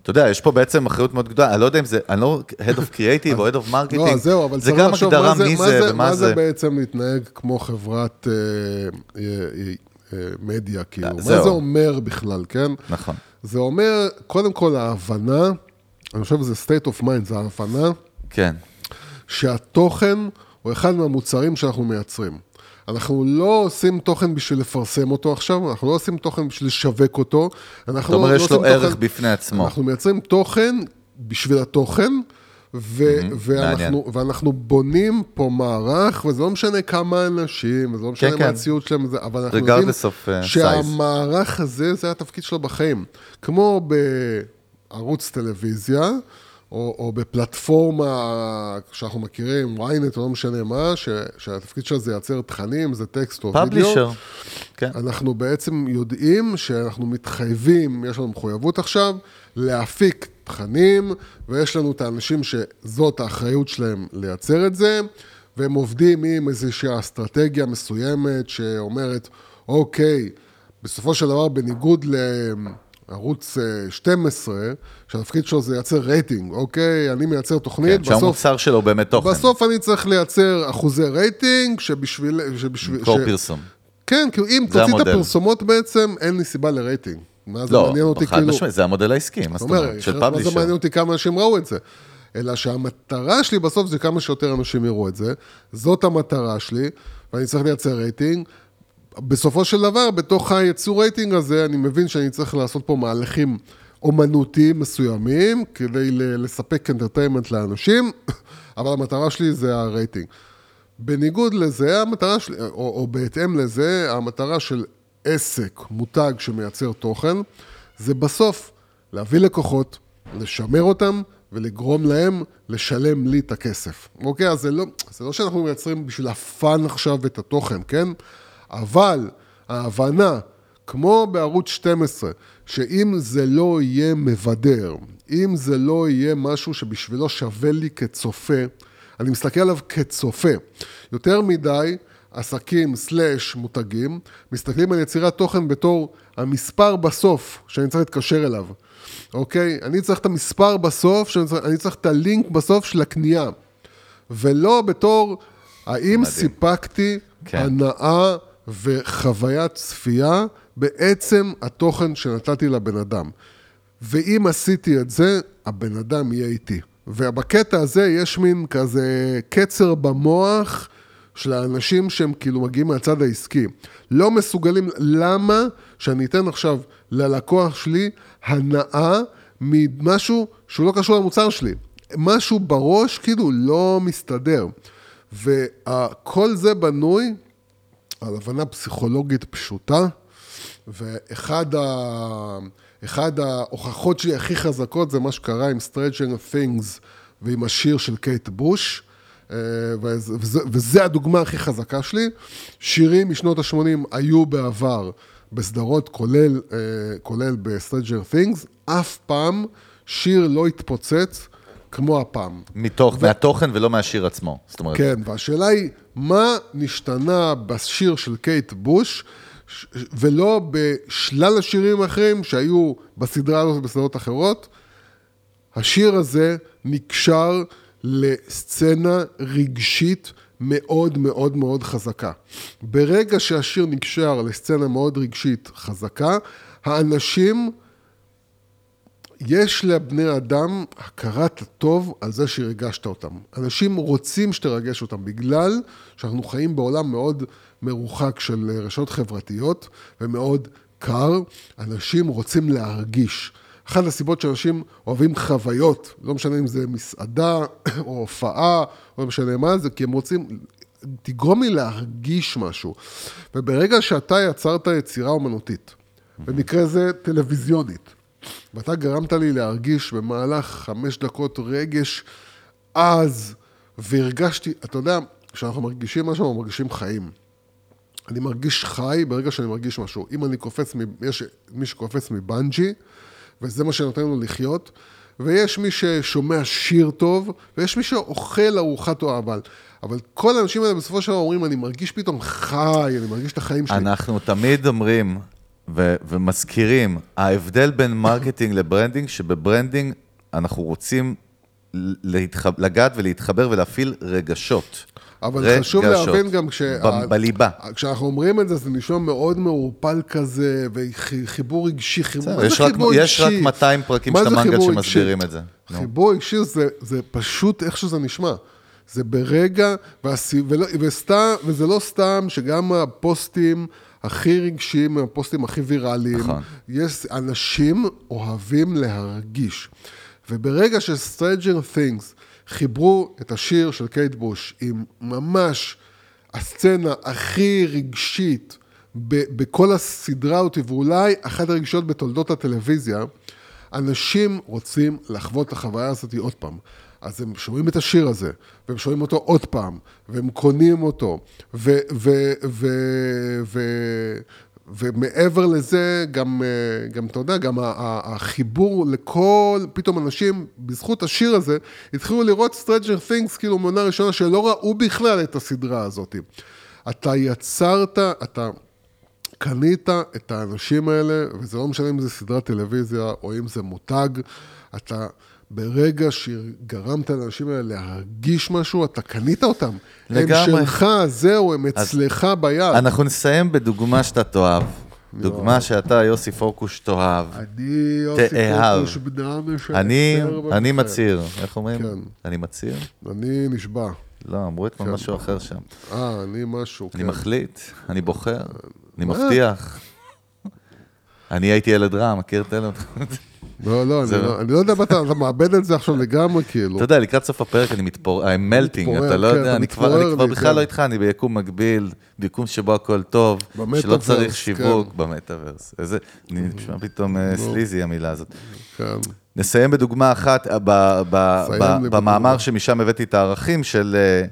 אתה יודע, יש פה בעצם אחריות מאוד גדולה, אני לא יודע אם זה, אני לא Head of Creative או Head of Marketing, לא, זהו, אבל זה גם הגדרה זה, מי זה זה, ומה מה זה. זה בעצם להתנהג כמו חברת אה, אה, אה, מדיה, כאילו. מה. זה אומר בכלל, כן? נכון. זה אומר, קודם כל, ההבנה, אני חושב שזה state of mind, זה ההבנה כן, שהתוכן הוא אחד מהמוצרים שאנחנו מייצרים. אנחנו לא עושים תוכן בשביל לפרסם אותו עכשיו, אנחנו לא עושים תוכן בשביל לשווק אותו. אנחנו אתה אומר, לא יש לו עושים ערך תוכן- בפני עצמו. אנחנו מייצרים תוכן בשביל התוכן, ו- ואנחנו, מעניין. ואנחנו בונים פה מערך, וזה לא משנה כמה אנשים, וזה לא משנה כן, מה כן. הציוד שלהם, אבל אנחנו יודעים of, uh, size. שהמערך הזה, זה התפקיד שלו בחיים. כמו בערוץ טלוויזיה, או, או בפלטפורמה שאנחנו מכירים, ynet או לא משנה מה, ש, שהתפקיד שלה זה לייצר תכנים, זה טקסט או וידאו. פאבלישר. כן. אנחנו בעצם יודעים שאנחנו מתחייבים, יש לנו מחויבות עכשיו, להפיק תכנים, ויש לנו את האנשים שזאת האחריות שלהם לייצר את זה, והם עובדים עם איזושהי אסטרטגיה מסוימת שאומרת, אוקיי, בסופו של דבר, בניגוד לערוץ אה, 12, שהתפקיד שלו זה לייצר רייטינג, אוקיי? אני מייצר תוכנית, כן, שהמוצר שלו באמת תוכן. בסוף אני צריך לייצר אחוזי רייטינג, שבשביל... שבשביל ש- פרסום. כן, כאילו אם תוציא את. הפרסומות בעצם, אין לי סיבה לרייטינג. מה זה לא, מעניין אותי חד כאילו... משמעית, זה המודל העסקי, מה זאת אומרת, של אחרת מה זה פאבלישר. מעניין אותי כמה אנשים ראו את זה? אלא שהמטרה שלי בסוף זה כמה שיותר אנשים יראו את זה. זאת המטרה שלי, ואני צריך לייצר רייטינג. בסופו של דבר, בתוך הייצור רייטינג הזה, אני מבין שאני צריך לעשות פה מהלכים אומנותיים מסוימים, כדי לספק entertainment לאנשים, (laughs) אבל המטרה שלי זה הרייטינג. בניגוד לזה, המטרה שלי, או, או בהתאם לזה, המטרה של עסק, מותג שמייצר תוכן, זה בסוף להביא לקוחות, לשמר אותם ולגרום להם לשלם לי את הכסף. אוקיי? אז זה לא, זה לא שאנחנו מייצרים בשביל הפאן עכשיו את התוכן, כן? אבל ההבנה, כמו בערוץ 12, שאם זה לא יהיה מבדר, אם זה לא יהיה משהו שבשבילו שווה לי כצופה, אני מסתכל עליו כצופה. יותר מדי עסקים סלאש מותגים, מסתכלים על יצירת תוכן בתור המספר בסוף שאני צריך להתקשר אליו, אוקיי? אני צריך את המספר בסוף, שאני צריך, אני צריך את הלינק בסוף של הקנייה, ולא בתור האם סיפקתי כן. הנאה וחוויית צפייה בעצם התוכן שנתתי לבן אדם. ואם עשיתי את זה, הבן אדם יהיה איתי. ובקטע הזה יש מין כזה קצר במוח של האנשים שהם כאילו מגיעים מהצד העסקי. לא מסוגלים, למה שאני אתן עכשיו ללקוח שלי הנאה ממשהו שהוא לא קשור למוצר שלי? משהו בראש כאילו לא מסתדר. וכל זה בנוי על הבנה פסיכולוגית פשוטה, ואחד ה... אחד ההוכחות שלי הכי חזקות זה מה שקרה עם Stranger Things ועם השיר של קייט בוש, אה, וזה, וזה, וזה הדוגמה הכי חזקה שלי. שירים משנות ה-80 היו בעבר בסדרות, כולל, אה, כולל ב-Stranger Things, אף פעם שיר לא התפוצץ כמו הפעם. מתוך, מהתוכן ולא מהשיר עצמו. זאת אומרת, כן, והשאלה היא, מה נשתנה בשיר של קייט בוש, ולא בשלל השירים האחרים שהיו בסדרה הזאת ובסדרות אחרות? השיר הזה נקשר לסצנה רגשית מאוד מאוד מאוד חזקה. ברגע שהשיר נקשר לסצנה מאוד רגשית חזקה, האנשים יש לבני אדם הכרת הטוב על זה שהרגשת אותם. אנשים רוצים שתרגש אותם, בגלל שאנחנו חיים בעולם מאוד מרוחק של רשתות חברתיות ומאוד קר, אנשים רוצים להרגיש. אחת הסיבות שאנשים אוהבים חוויות, לא משנה אם זה מסעדה (coughs) או הופעה, לא משנה מה זה, כי הם רוצים, תגרום לי להרגיש משהו. וברגע שאתה יצרת יצירה אומנותית, במקרה זה טלוויזיונית, ואתה גרמת לי להרגיש במהלך חמש דקות רגש עז, והרגשתי, אתה יודע, כשאנחנו מרגישים משהו, אנחנו מרגישים חיים. אני מרגיש חי ברגע שאני מרגיש משהו. אם אני קופץ, יש מי שקופץ מבנג'י, וזה מה שנותן לו לחיות, ויש מי ששומע שיר טוב, ויש מי שאוכל ארוחת או אבל. אבל כל האנשים האלה בסופו של דבר אומרים, אני מרגיש פתאום חי, אני מרגיש את החיים שלי. אנחנו תמיד אומרים ו- ומזכירים, ההבדל בין marketing ל branding, שב branding אנחנו רוצים להתח... לגעת ולהתחבר ולהפעיל רגשות. אבל חשוב רגשות. להבין גם כש... ב- בליבה. כשאנחנו אומרים את זה, זה נשמע מאוד מעורפל כזה, וחיבור רגשי, חיבור... מה זה חיבור יש רק רגשי? 200 פרקים של המנגל שמסבירים רגשי? את זה. חיבור רגשי זה, זה פשוט איך שזה נשמע. זה ברגע, והסי... ולא, וסתם, וזה לא סתם שגם הפוסטים הכי רגשיים, הפוסטים הכי ויראליים, נכון. יש, אנשים אוהבים להרגיש. וברגע ש-Stranger Things חיברו את השיר של קייט בוש עם ממש הסצנה הכי רגשית ב- בכל הסדרה אותי, ואולי אחת הרגשות בתולדות הטלוויזיה, אנשים רוצים לחוות את החוויה הזאת עוד פעם. אז הם שומעים את השיר הזה, והם שומעים אותו עוד פעם, והם קונים אותו, ו... ו, ו, ו ומעבר לזה, גם, אה, גם אתה יודע, גם החיבור לכל, פתאום אנשים, בזכות השיר הזה, התחילו לראות Stranger Things, כאילו מעונה ראשונה, שלא ראו בכלל את הסדרה הזאת. אתה יצרת, אתה קנית את האנשים האלה, וזה לא משנה אם זה סדרת טלוויזיה או אם זה מותג, אתה ברגע שגרמת לאנשים האלה להרגיש משהו, אתה קנית אותם. לגמרי. הם שלך, זהו, הם אצלך ביד. אנחנו נסיים בדוגמה שאתה תאהב. דוגמה שאתה, יוסי פורקוש, תאהב. אני יוסי. פורקוש, בנם ישר אני. אני מצהיר, איך אומרים? כן. אני מצהיר? אני נשבע. לא, אמרו אתמול כן. משהו אחר שם. אה, אני משהו, אני כן. מחליט, אני בוחר, אני מה? מבטיח. אני הייתי ילד רע, מכיר את אלה? לא, לא, אני זה- לא- אני לא יודע מה אתה, מאבד את זה עכשיו לגמרי, כאילו. אתה יודע, לקראת סוף הפרק אני מתפורר, I'm melting, אתה לא כן, יודע, אתה אני כבר בכלל כן. לא איתך, אני ביקום מקביל, ביקום שבו הכל טוב, שלא צריך שיווק כן. במטאוורס. איזה, אני נשמע פתאום אה, סליזי המילה הזאת. כן. נסיים בדוגמה אחת, לי במאמר. שמשם הבאתי את הערכים של אה,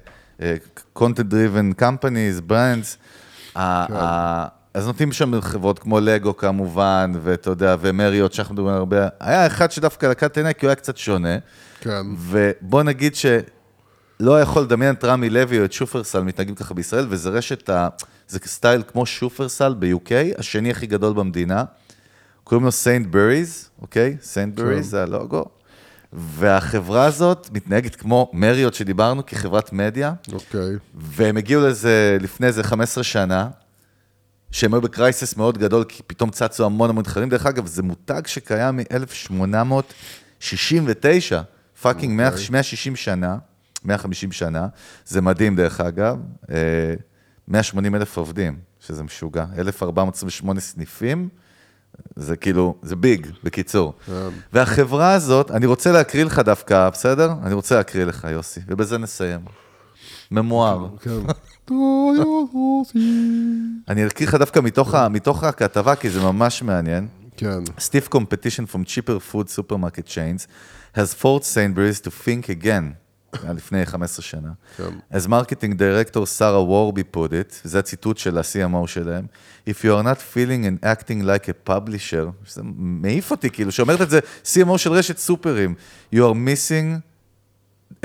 אה, content driven companies, brands, כן. אז נותנים שם חברות כמו לגו כמובן, ואתה יודע, ומריות, שאנחנו מדברים הרבה. היה אחד שדווקא לקט עיניי, כי הוא היה קצת שונה. כן. ובוא נגיד שלא יכול לדמיין את רמי לוי או את שופרסל מתנהגים ככה בישראל, וזה רשת, ה... זה style כמו שופרסל ב-UK, השני הכי גדול במדינה. קוראים לו Sainsbury's, אוקיי? Sainsbury's כן. זה הלוגו. והחברה הזאת מתנהגת כמו מריות שדיברנו, כחברת מדיה, אוקיי. והם הגיעו לזה לפני איזה 15 שנה, שהם היו ב crisis מאוד גדול, כי פתאום צצו המון המון מתחרים. דרך אגב, זה מותג שקיים מ-1869, fucking 160 שנה, 150 שנה. זה מדהים, דרך אגב. אה, 180 אלף עובדים, שזה משוגע. 1,428 סניפים. זה כאילו, זה big, בקיצור. והחברה הזאת, אני רוצה להקריא לך דווקא, בסדר? אני רוצה להקריא לך, יוסי, ובזה נסיים. ממואר. כן. אני אקריא לך דווקא מתוך, הכתבה, כי זה ממש מעניין. כן. Stiff competition from cheaper food supermarket chains has forced Sainsbury's to think again, לפני 15 שנה. כן. As marketing director שרה וורבי put it, זה הציטוט של ה-CMO שלהם, If you are not feeling and acting like a publisher, שזה מעיף אותי כאילו, שאומרת את זה CMO של רשת סופרים, you are missing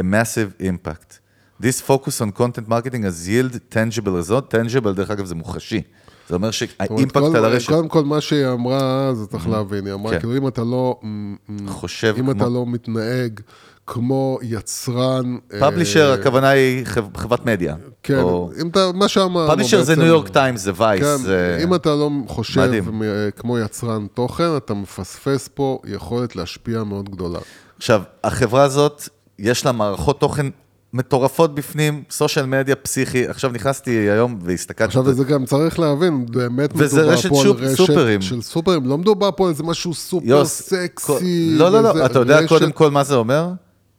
a massive impact. This focus on content marketing has yield tangible result, tangible דרך אגב זה מוחשי. זה אומר שהאימפקט על הרשת... קודם כל, מה שהיא אמרה, זה צריך להבין, היא אמרה, כן. כאילו, אם אתה לא... מ- מ- חושב אם כמו- אתה לא מתנהג כמו יצרן... אה, פאבלישר, הכוונה היא חב- חברת מדיה. כן, אם אתה, מה שאמרנו פאבלישר זה ניו יורק טיימס, זה וייס. כן, אם אתה לא חושב. מ- כמו יצרן תוכן, אתה מפספס פה יכולת להשפיע מאוד גדולה. עכשיו, החברה הזאת, יש לה מערכות תוכן מטורפות בפנים, סושיאל מדיה פסיכי. עכשיו נכנסתי היום והסתכלתי. עכשיו, וזה גם צריך להבין, באמת מדובר פה על רשת סופרים. של סופרים, לא מדובר פה על איזה משהו סופר יוס, סקסי. כל- לא, לא, לא, אתה יודע רשת- קודם כל מה זה אומר?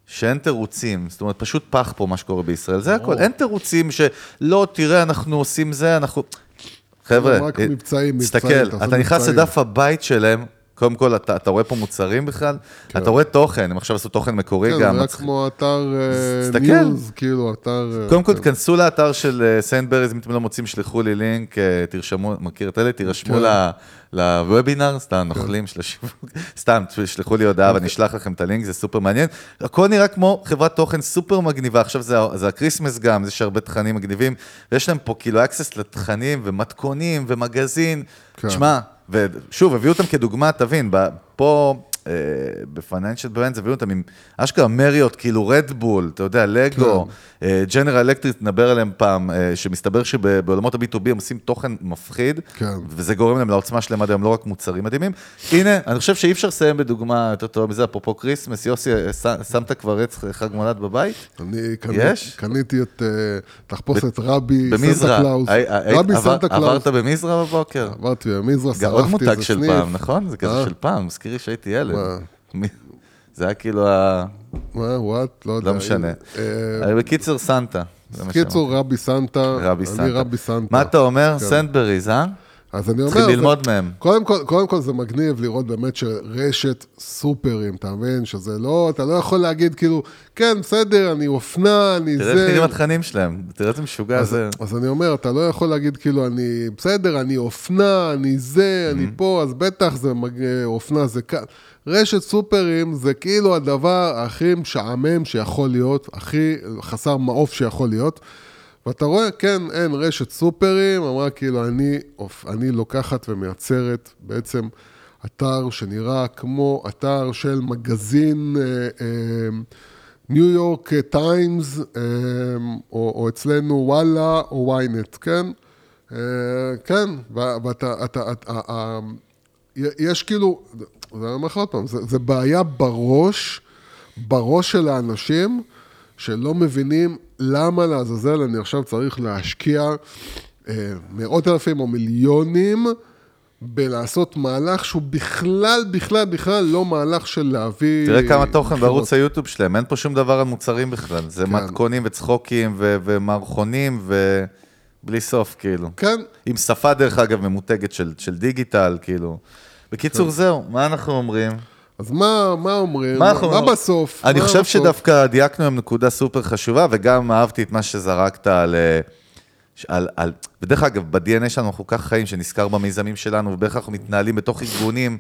שאין תירוצים, זאת אומרת, פשוט פח פה מה שקורה בישראל, זה הכל, אין תירוצים שלא, תראה, אנחנו עושים זה, אנחנו... חבר'ה, מבצעים, תסתכל, אתה נכנס. לדף הבית שלהם, קודם כל, אתה, אתה רואה פה מוצרים בכלל, אתה רואה תוכן, הם עכשיו עשו תוכן מקורי כן, גם. זה רק מצ- כמו אתר אה. news, כאילו, אתר... אה, קודם כל, כן. תכנסו לאתר של Sainsbury's, אם אתם לא מוצאים, שלחו לי לינק, אה, תרשמו, מכיר את אלה? תירשמו כן. לוובינר, סתם נוכלים של השיווק, סתם, תשלחו לי הודעה ואני אשלח לכם את הלינק, זה סופר מעניין. הכל נראה כמו חברת תוכן סופר מגניבה, עכשיו זה זה ה Christmas גם, יש הרבה תכנים מגניבים, ויש להם פה כאילו access לתכנים ומתכונים ומגזין. כן. ושוב, הביאו אותם כדוגמה, תבין, פה... ב Financial Brands הביאו אותם עם אשכרה Marriott, כאילו Red Bull, אתה יודע, לגו, General Electric, נדבר עליהם פעם, אה, שמסתבר שבעולמות ה-B2B הם עושים תוכן מפחיד, כן. וזה גורם להם לעוצמה שלהם עד היום, לא רק מוצרים מדהימים. הנה, אני חושב שאי אפשר לסיים בדוגמה יותר טובה מזה, אפרופו Christmas, יוסי, אה, שמת כבר עץ חג מולד בבית? אני? קניתי את אה, תחפושת רבי סנטה. קלאוס. רבי סנטה קלאוס. עברת במזרע בבוקר? עברתי במזרע, גם עוד שרפתי מותג איזה של סניף. פעם, נכון? זה כזה אה? של פעם, מזכיר לי שהייתי ילד. מה? זה היה כאילו ה... מה, וואט? לא יודע. לא משנה. אה, אה, בקיצור, סנטה. זה מה קיצור, רבי סנטה. רבי אני סנטה. רבי סנטה. מה אתה אומר? כן. סנטבריז, אה? אז אני אומר... צריכים ללמוד מהם. קודם כל, קודם כל זה מגניב לראות באמת שרשת סופרים, אתה מבין? שזה לא, אתה לא יכול להגיד כאילו, כן, בסדר, אני אופנה, אני תראה איך זה. נראים התכנים שלהם, תראה איזה משוגע אז, זה. אז אני אומר, אתה לא יכול להגיד כאילו, אני בסדר, אני אופנה, אני זה, אני Mm-hmm. פה, אז בטח זה מג... אופנה, זה כאן. רשת סופרים זה כאילו הדבר הכי משעמם שיכול להיות, הכי חסר מעוף שיכול להיות. ואתה רואה, כן, אין רשת סופרים, אמרה כאילו, אני, אופ, אני לוקחת ומייצרת בעצם אתר שנראה כמו אתר של מגזין ניו יורק טיימס, או, אצלנו וואלה או ynet, כן? אה, כן, ואתה, אתה, אתה, אה, יש כאילו, זה אני אומר לך עוד פעם, זה, זה בעיה בראש, בראש של האנשים, שלא מבינים למה לעזאזל אני עכשיו צריך להשקיע אה, מאות אלפים או מיליונים בלעשות מהלך שהוא בכלל, בכלל, בכלל לא מהלך של להביא... תראה כמה תוכן בחירות. בערוץ היוטיוב שלהם, אין פה שום דבר על מוצרים בכלל. זה כן. מתכונים וצחוקים ו- ומערכונים ובלי סוף, כאילו. כן, עם שפה, דרך אגב, ממותגת של של דיגיטל, כאילו. בקיצור, זהו, מה אנחנו אומרים? אז מה, מה אומרים? מה מה, בסוף? אני מה חושב בסוף? שדווקא דייקנו עם נקודה סופר חשובה, וגם אהבתי את מה שזרקת על... אה, על, על, ודרך אגב, ב-DNA שלנו אנחנו כך חיים, שנזכר במיזמים שלנו, ובדרך כלל אנחנו מתנהלים בתוך ארגונים,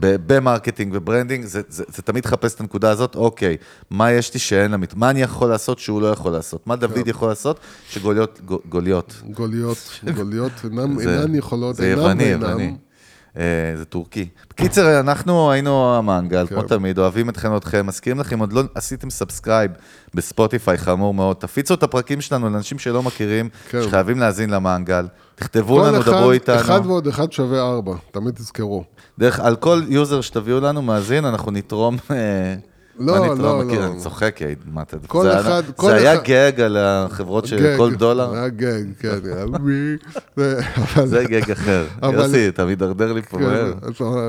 ב marketing ו branding, זה, זה, זה תמיד לחפש את הנקודה הזאת, אוקיי, מה יש לי שאין למת, מה אני יכול לעשות שהוא לא יכול לעשות, מה דוד יכול לעשות שגוליות, גו- גוליות, גוליות, גוליות זה- אינן יכולות, זה אינם זה טורקי. בקיצר, אנחנו היינו המנגל, כמו כן. תמיד, אוהבים אתכם ואתכם, מזכירים לכם, עוד לא עשיתם subscribe ב Spotify, חמור מאוד. תפיצו את הפרקים שלנו לאנשים שלא מכירים, כן. שחייבים להאזין למנגל. תכתבו כל לנו, אחד- דברו איתנו. אחד ועוד אחד שווה ארבע, תמיד תזכרו. דרך, על כל user שתביאו לנו, מאזין, אנחנו נתרום... לא, נתרום? לא, מכיר, לא. אני צוחק, מה אתה... כל זה היה- אחד- זה כל היה אחד- גג על החברות של כל דולר. היה גג, כן, היה. זה- זה גג אחר. יוסי, אתה מידרדר לי פה כן, מהר.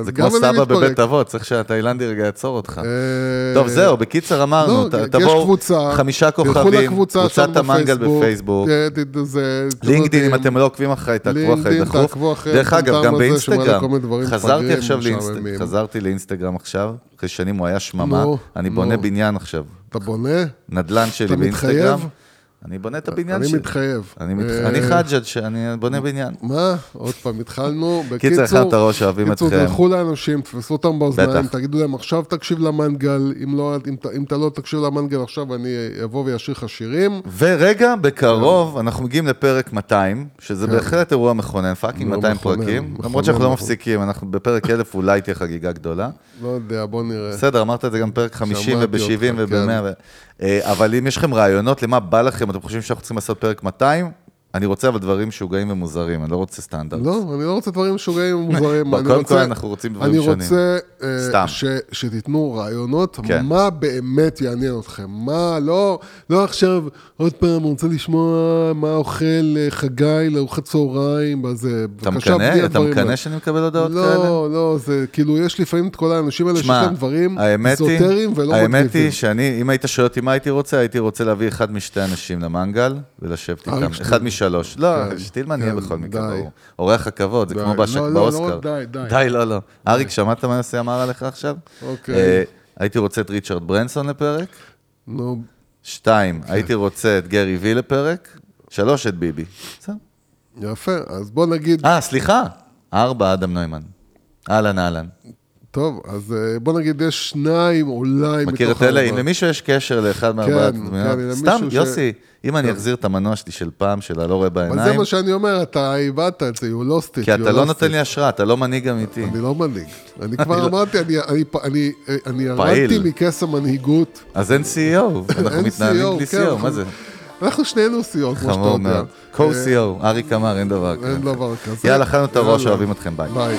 זה כמו סבא. בבית אבות, צריך שהתאילנדי רגע יעצור אותך. אה, טוב, זהו, בקיצר אמרנו, לא, תבואו, חמישה כוכבים, קבוצת המנגל בפייסבוק, כן, זה- לינקדאין, אם. אתם לא עוקבים אחריי, תעקבו אחריי לינקדאין, דחוף. אחרי דרך אגב, גם באינסטגרם, חזרתי עכשיו. לאינסטגרם, חזרתי לאינסטגרם עכשיו, אחרי שנים הוא היה שממה, אני בונה. בניין עכשיו, אתה בונה? נדל"ן שלי אתה באינסטגרם. מתחייב? אני בונה את הבניין אני שלי. מתחייב. אני אה, אני חג'ג' שאני בונה בניין. מה? עוד פעם, התחלנו. קיצר, הכנת את הראש, אוהבים קיצור, אתכם. תלכו לאנשים, תפסו אותם באוזניים. תגידו להם, עכשיו תקשיב למנגל, אם לא- אם אתה- לא תקשיב למנגל עכשיו, אני אבוא ואשיר לך שירים. ורגע, בקרוב, אנחנו מגיעים לפרק 200, שזה כן. בהחלט אירוע מכונן, פאקינג לא 200 מכונן, פרקים, מכונן, למרות שאנחנו לא מכונן. מפסיקים, אנחנו בפרק 1000 אולי תהיה חגיגה גדולה. לא יודע, בוא נראה. בסדר, אמרת את זה גם בפרק 50 שמעתי וב-70 אותך, וב-100. אבל אם יש לכם רעיונות למה בא לכם, אתם חושבים שאנחנו צריכים לעשות פרק 200, אני רוצה אבל דברים משוגעים ומוזרים, אני לא רוצה סטנדרט. לא, אני לא רוצה דברים משוגעים ומוזרים. (laughs) לא, אני קודם כל אנחנו רוצים דברים אני שונים. רוצה אה, סתם. ש- שתיתנו רעיונות, כן. מה באמת יעניין אתכם. מה, לא לא עכשיו, עוד פעם, רוצה לשמוע מה אוכל אה, חגי לארוחת צהריים, אז אה, אתה בבקשה, בלי? אתה הדברים האלה. מקנא שאני מקבל הודעות כאלה? לא, לא, זה כאילו, יש לפעמים את כל האנשים האלה שיש להם דברים האמת אזוטריים ולא האמת מגניבים. היא שאני, אם היית שואל אותי מה הייתי רוצה, הייתי רוצה להביא אחד משתי אנשים למנגל ולשבת איתם. אחד משלוש. לא, כן, שטילמן יהיה כן, בכל מקרה. ברור. אורח הכבוד, זה. כמו לא, לא, לא, באוסקר. די, די. די, לא, לא. אריק, שמעת מה יוסי אמר עליך עכשיו? אוקיי. אה, הייתי רוצה את ריצ'רד ברנסון לפרק. נו, שתיים, הייתי רוצה את גרי וי לפרק. שלוש, את ביבי. בסדר. יפה, אז בוא נגיד, אה, סליחה. ארבע, אדם נוימן. אהלן, אהלן. טוב, אז אה, בוא נגיד, יש שניים אולי מכיר מתוך את אלה? אם למישהו יש קשר לאחד מארבעת כן, הדמויות, כן, סתם, יוסי, אם אני אחזיר את המנוע שלי של פעם, של הלא רואה אבל זה בעיניים, מה שאני אומר, אתה איבדת את זה, you lost it. כי אתה לא נותן. לי השראה, אתה לא מנהיג אמיתי. אני לא מנהיג. אני (laughs) כבר אמרתי, אני- פעיל. ירדתי מכס המנהיגות. אז אין CEO, (laughs) אנחנו אין מתנהלים CEO, בלי כן, CEO, מה זה? אנחנו שנינו סיעות, כמו שאתה חמור יודע. מאוד. co-CEO, אריק אמר, אין דבר אין כזה. דבר כזה. יאללה, אכלנו את הראש. אוהבים אתכם, ביי. ביי.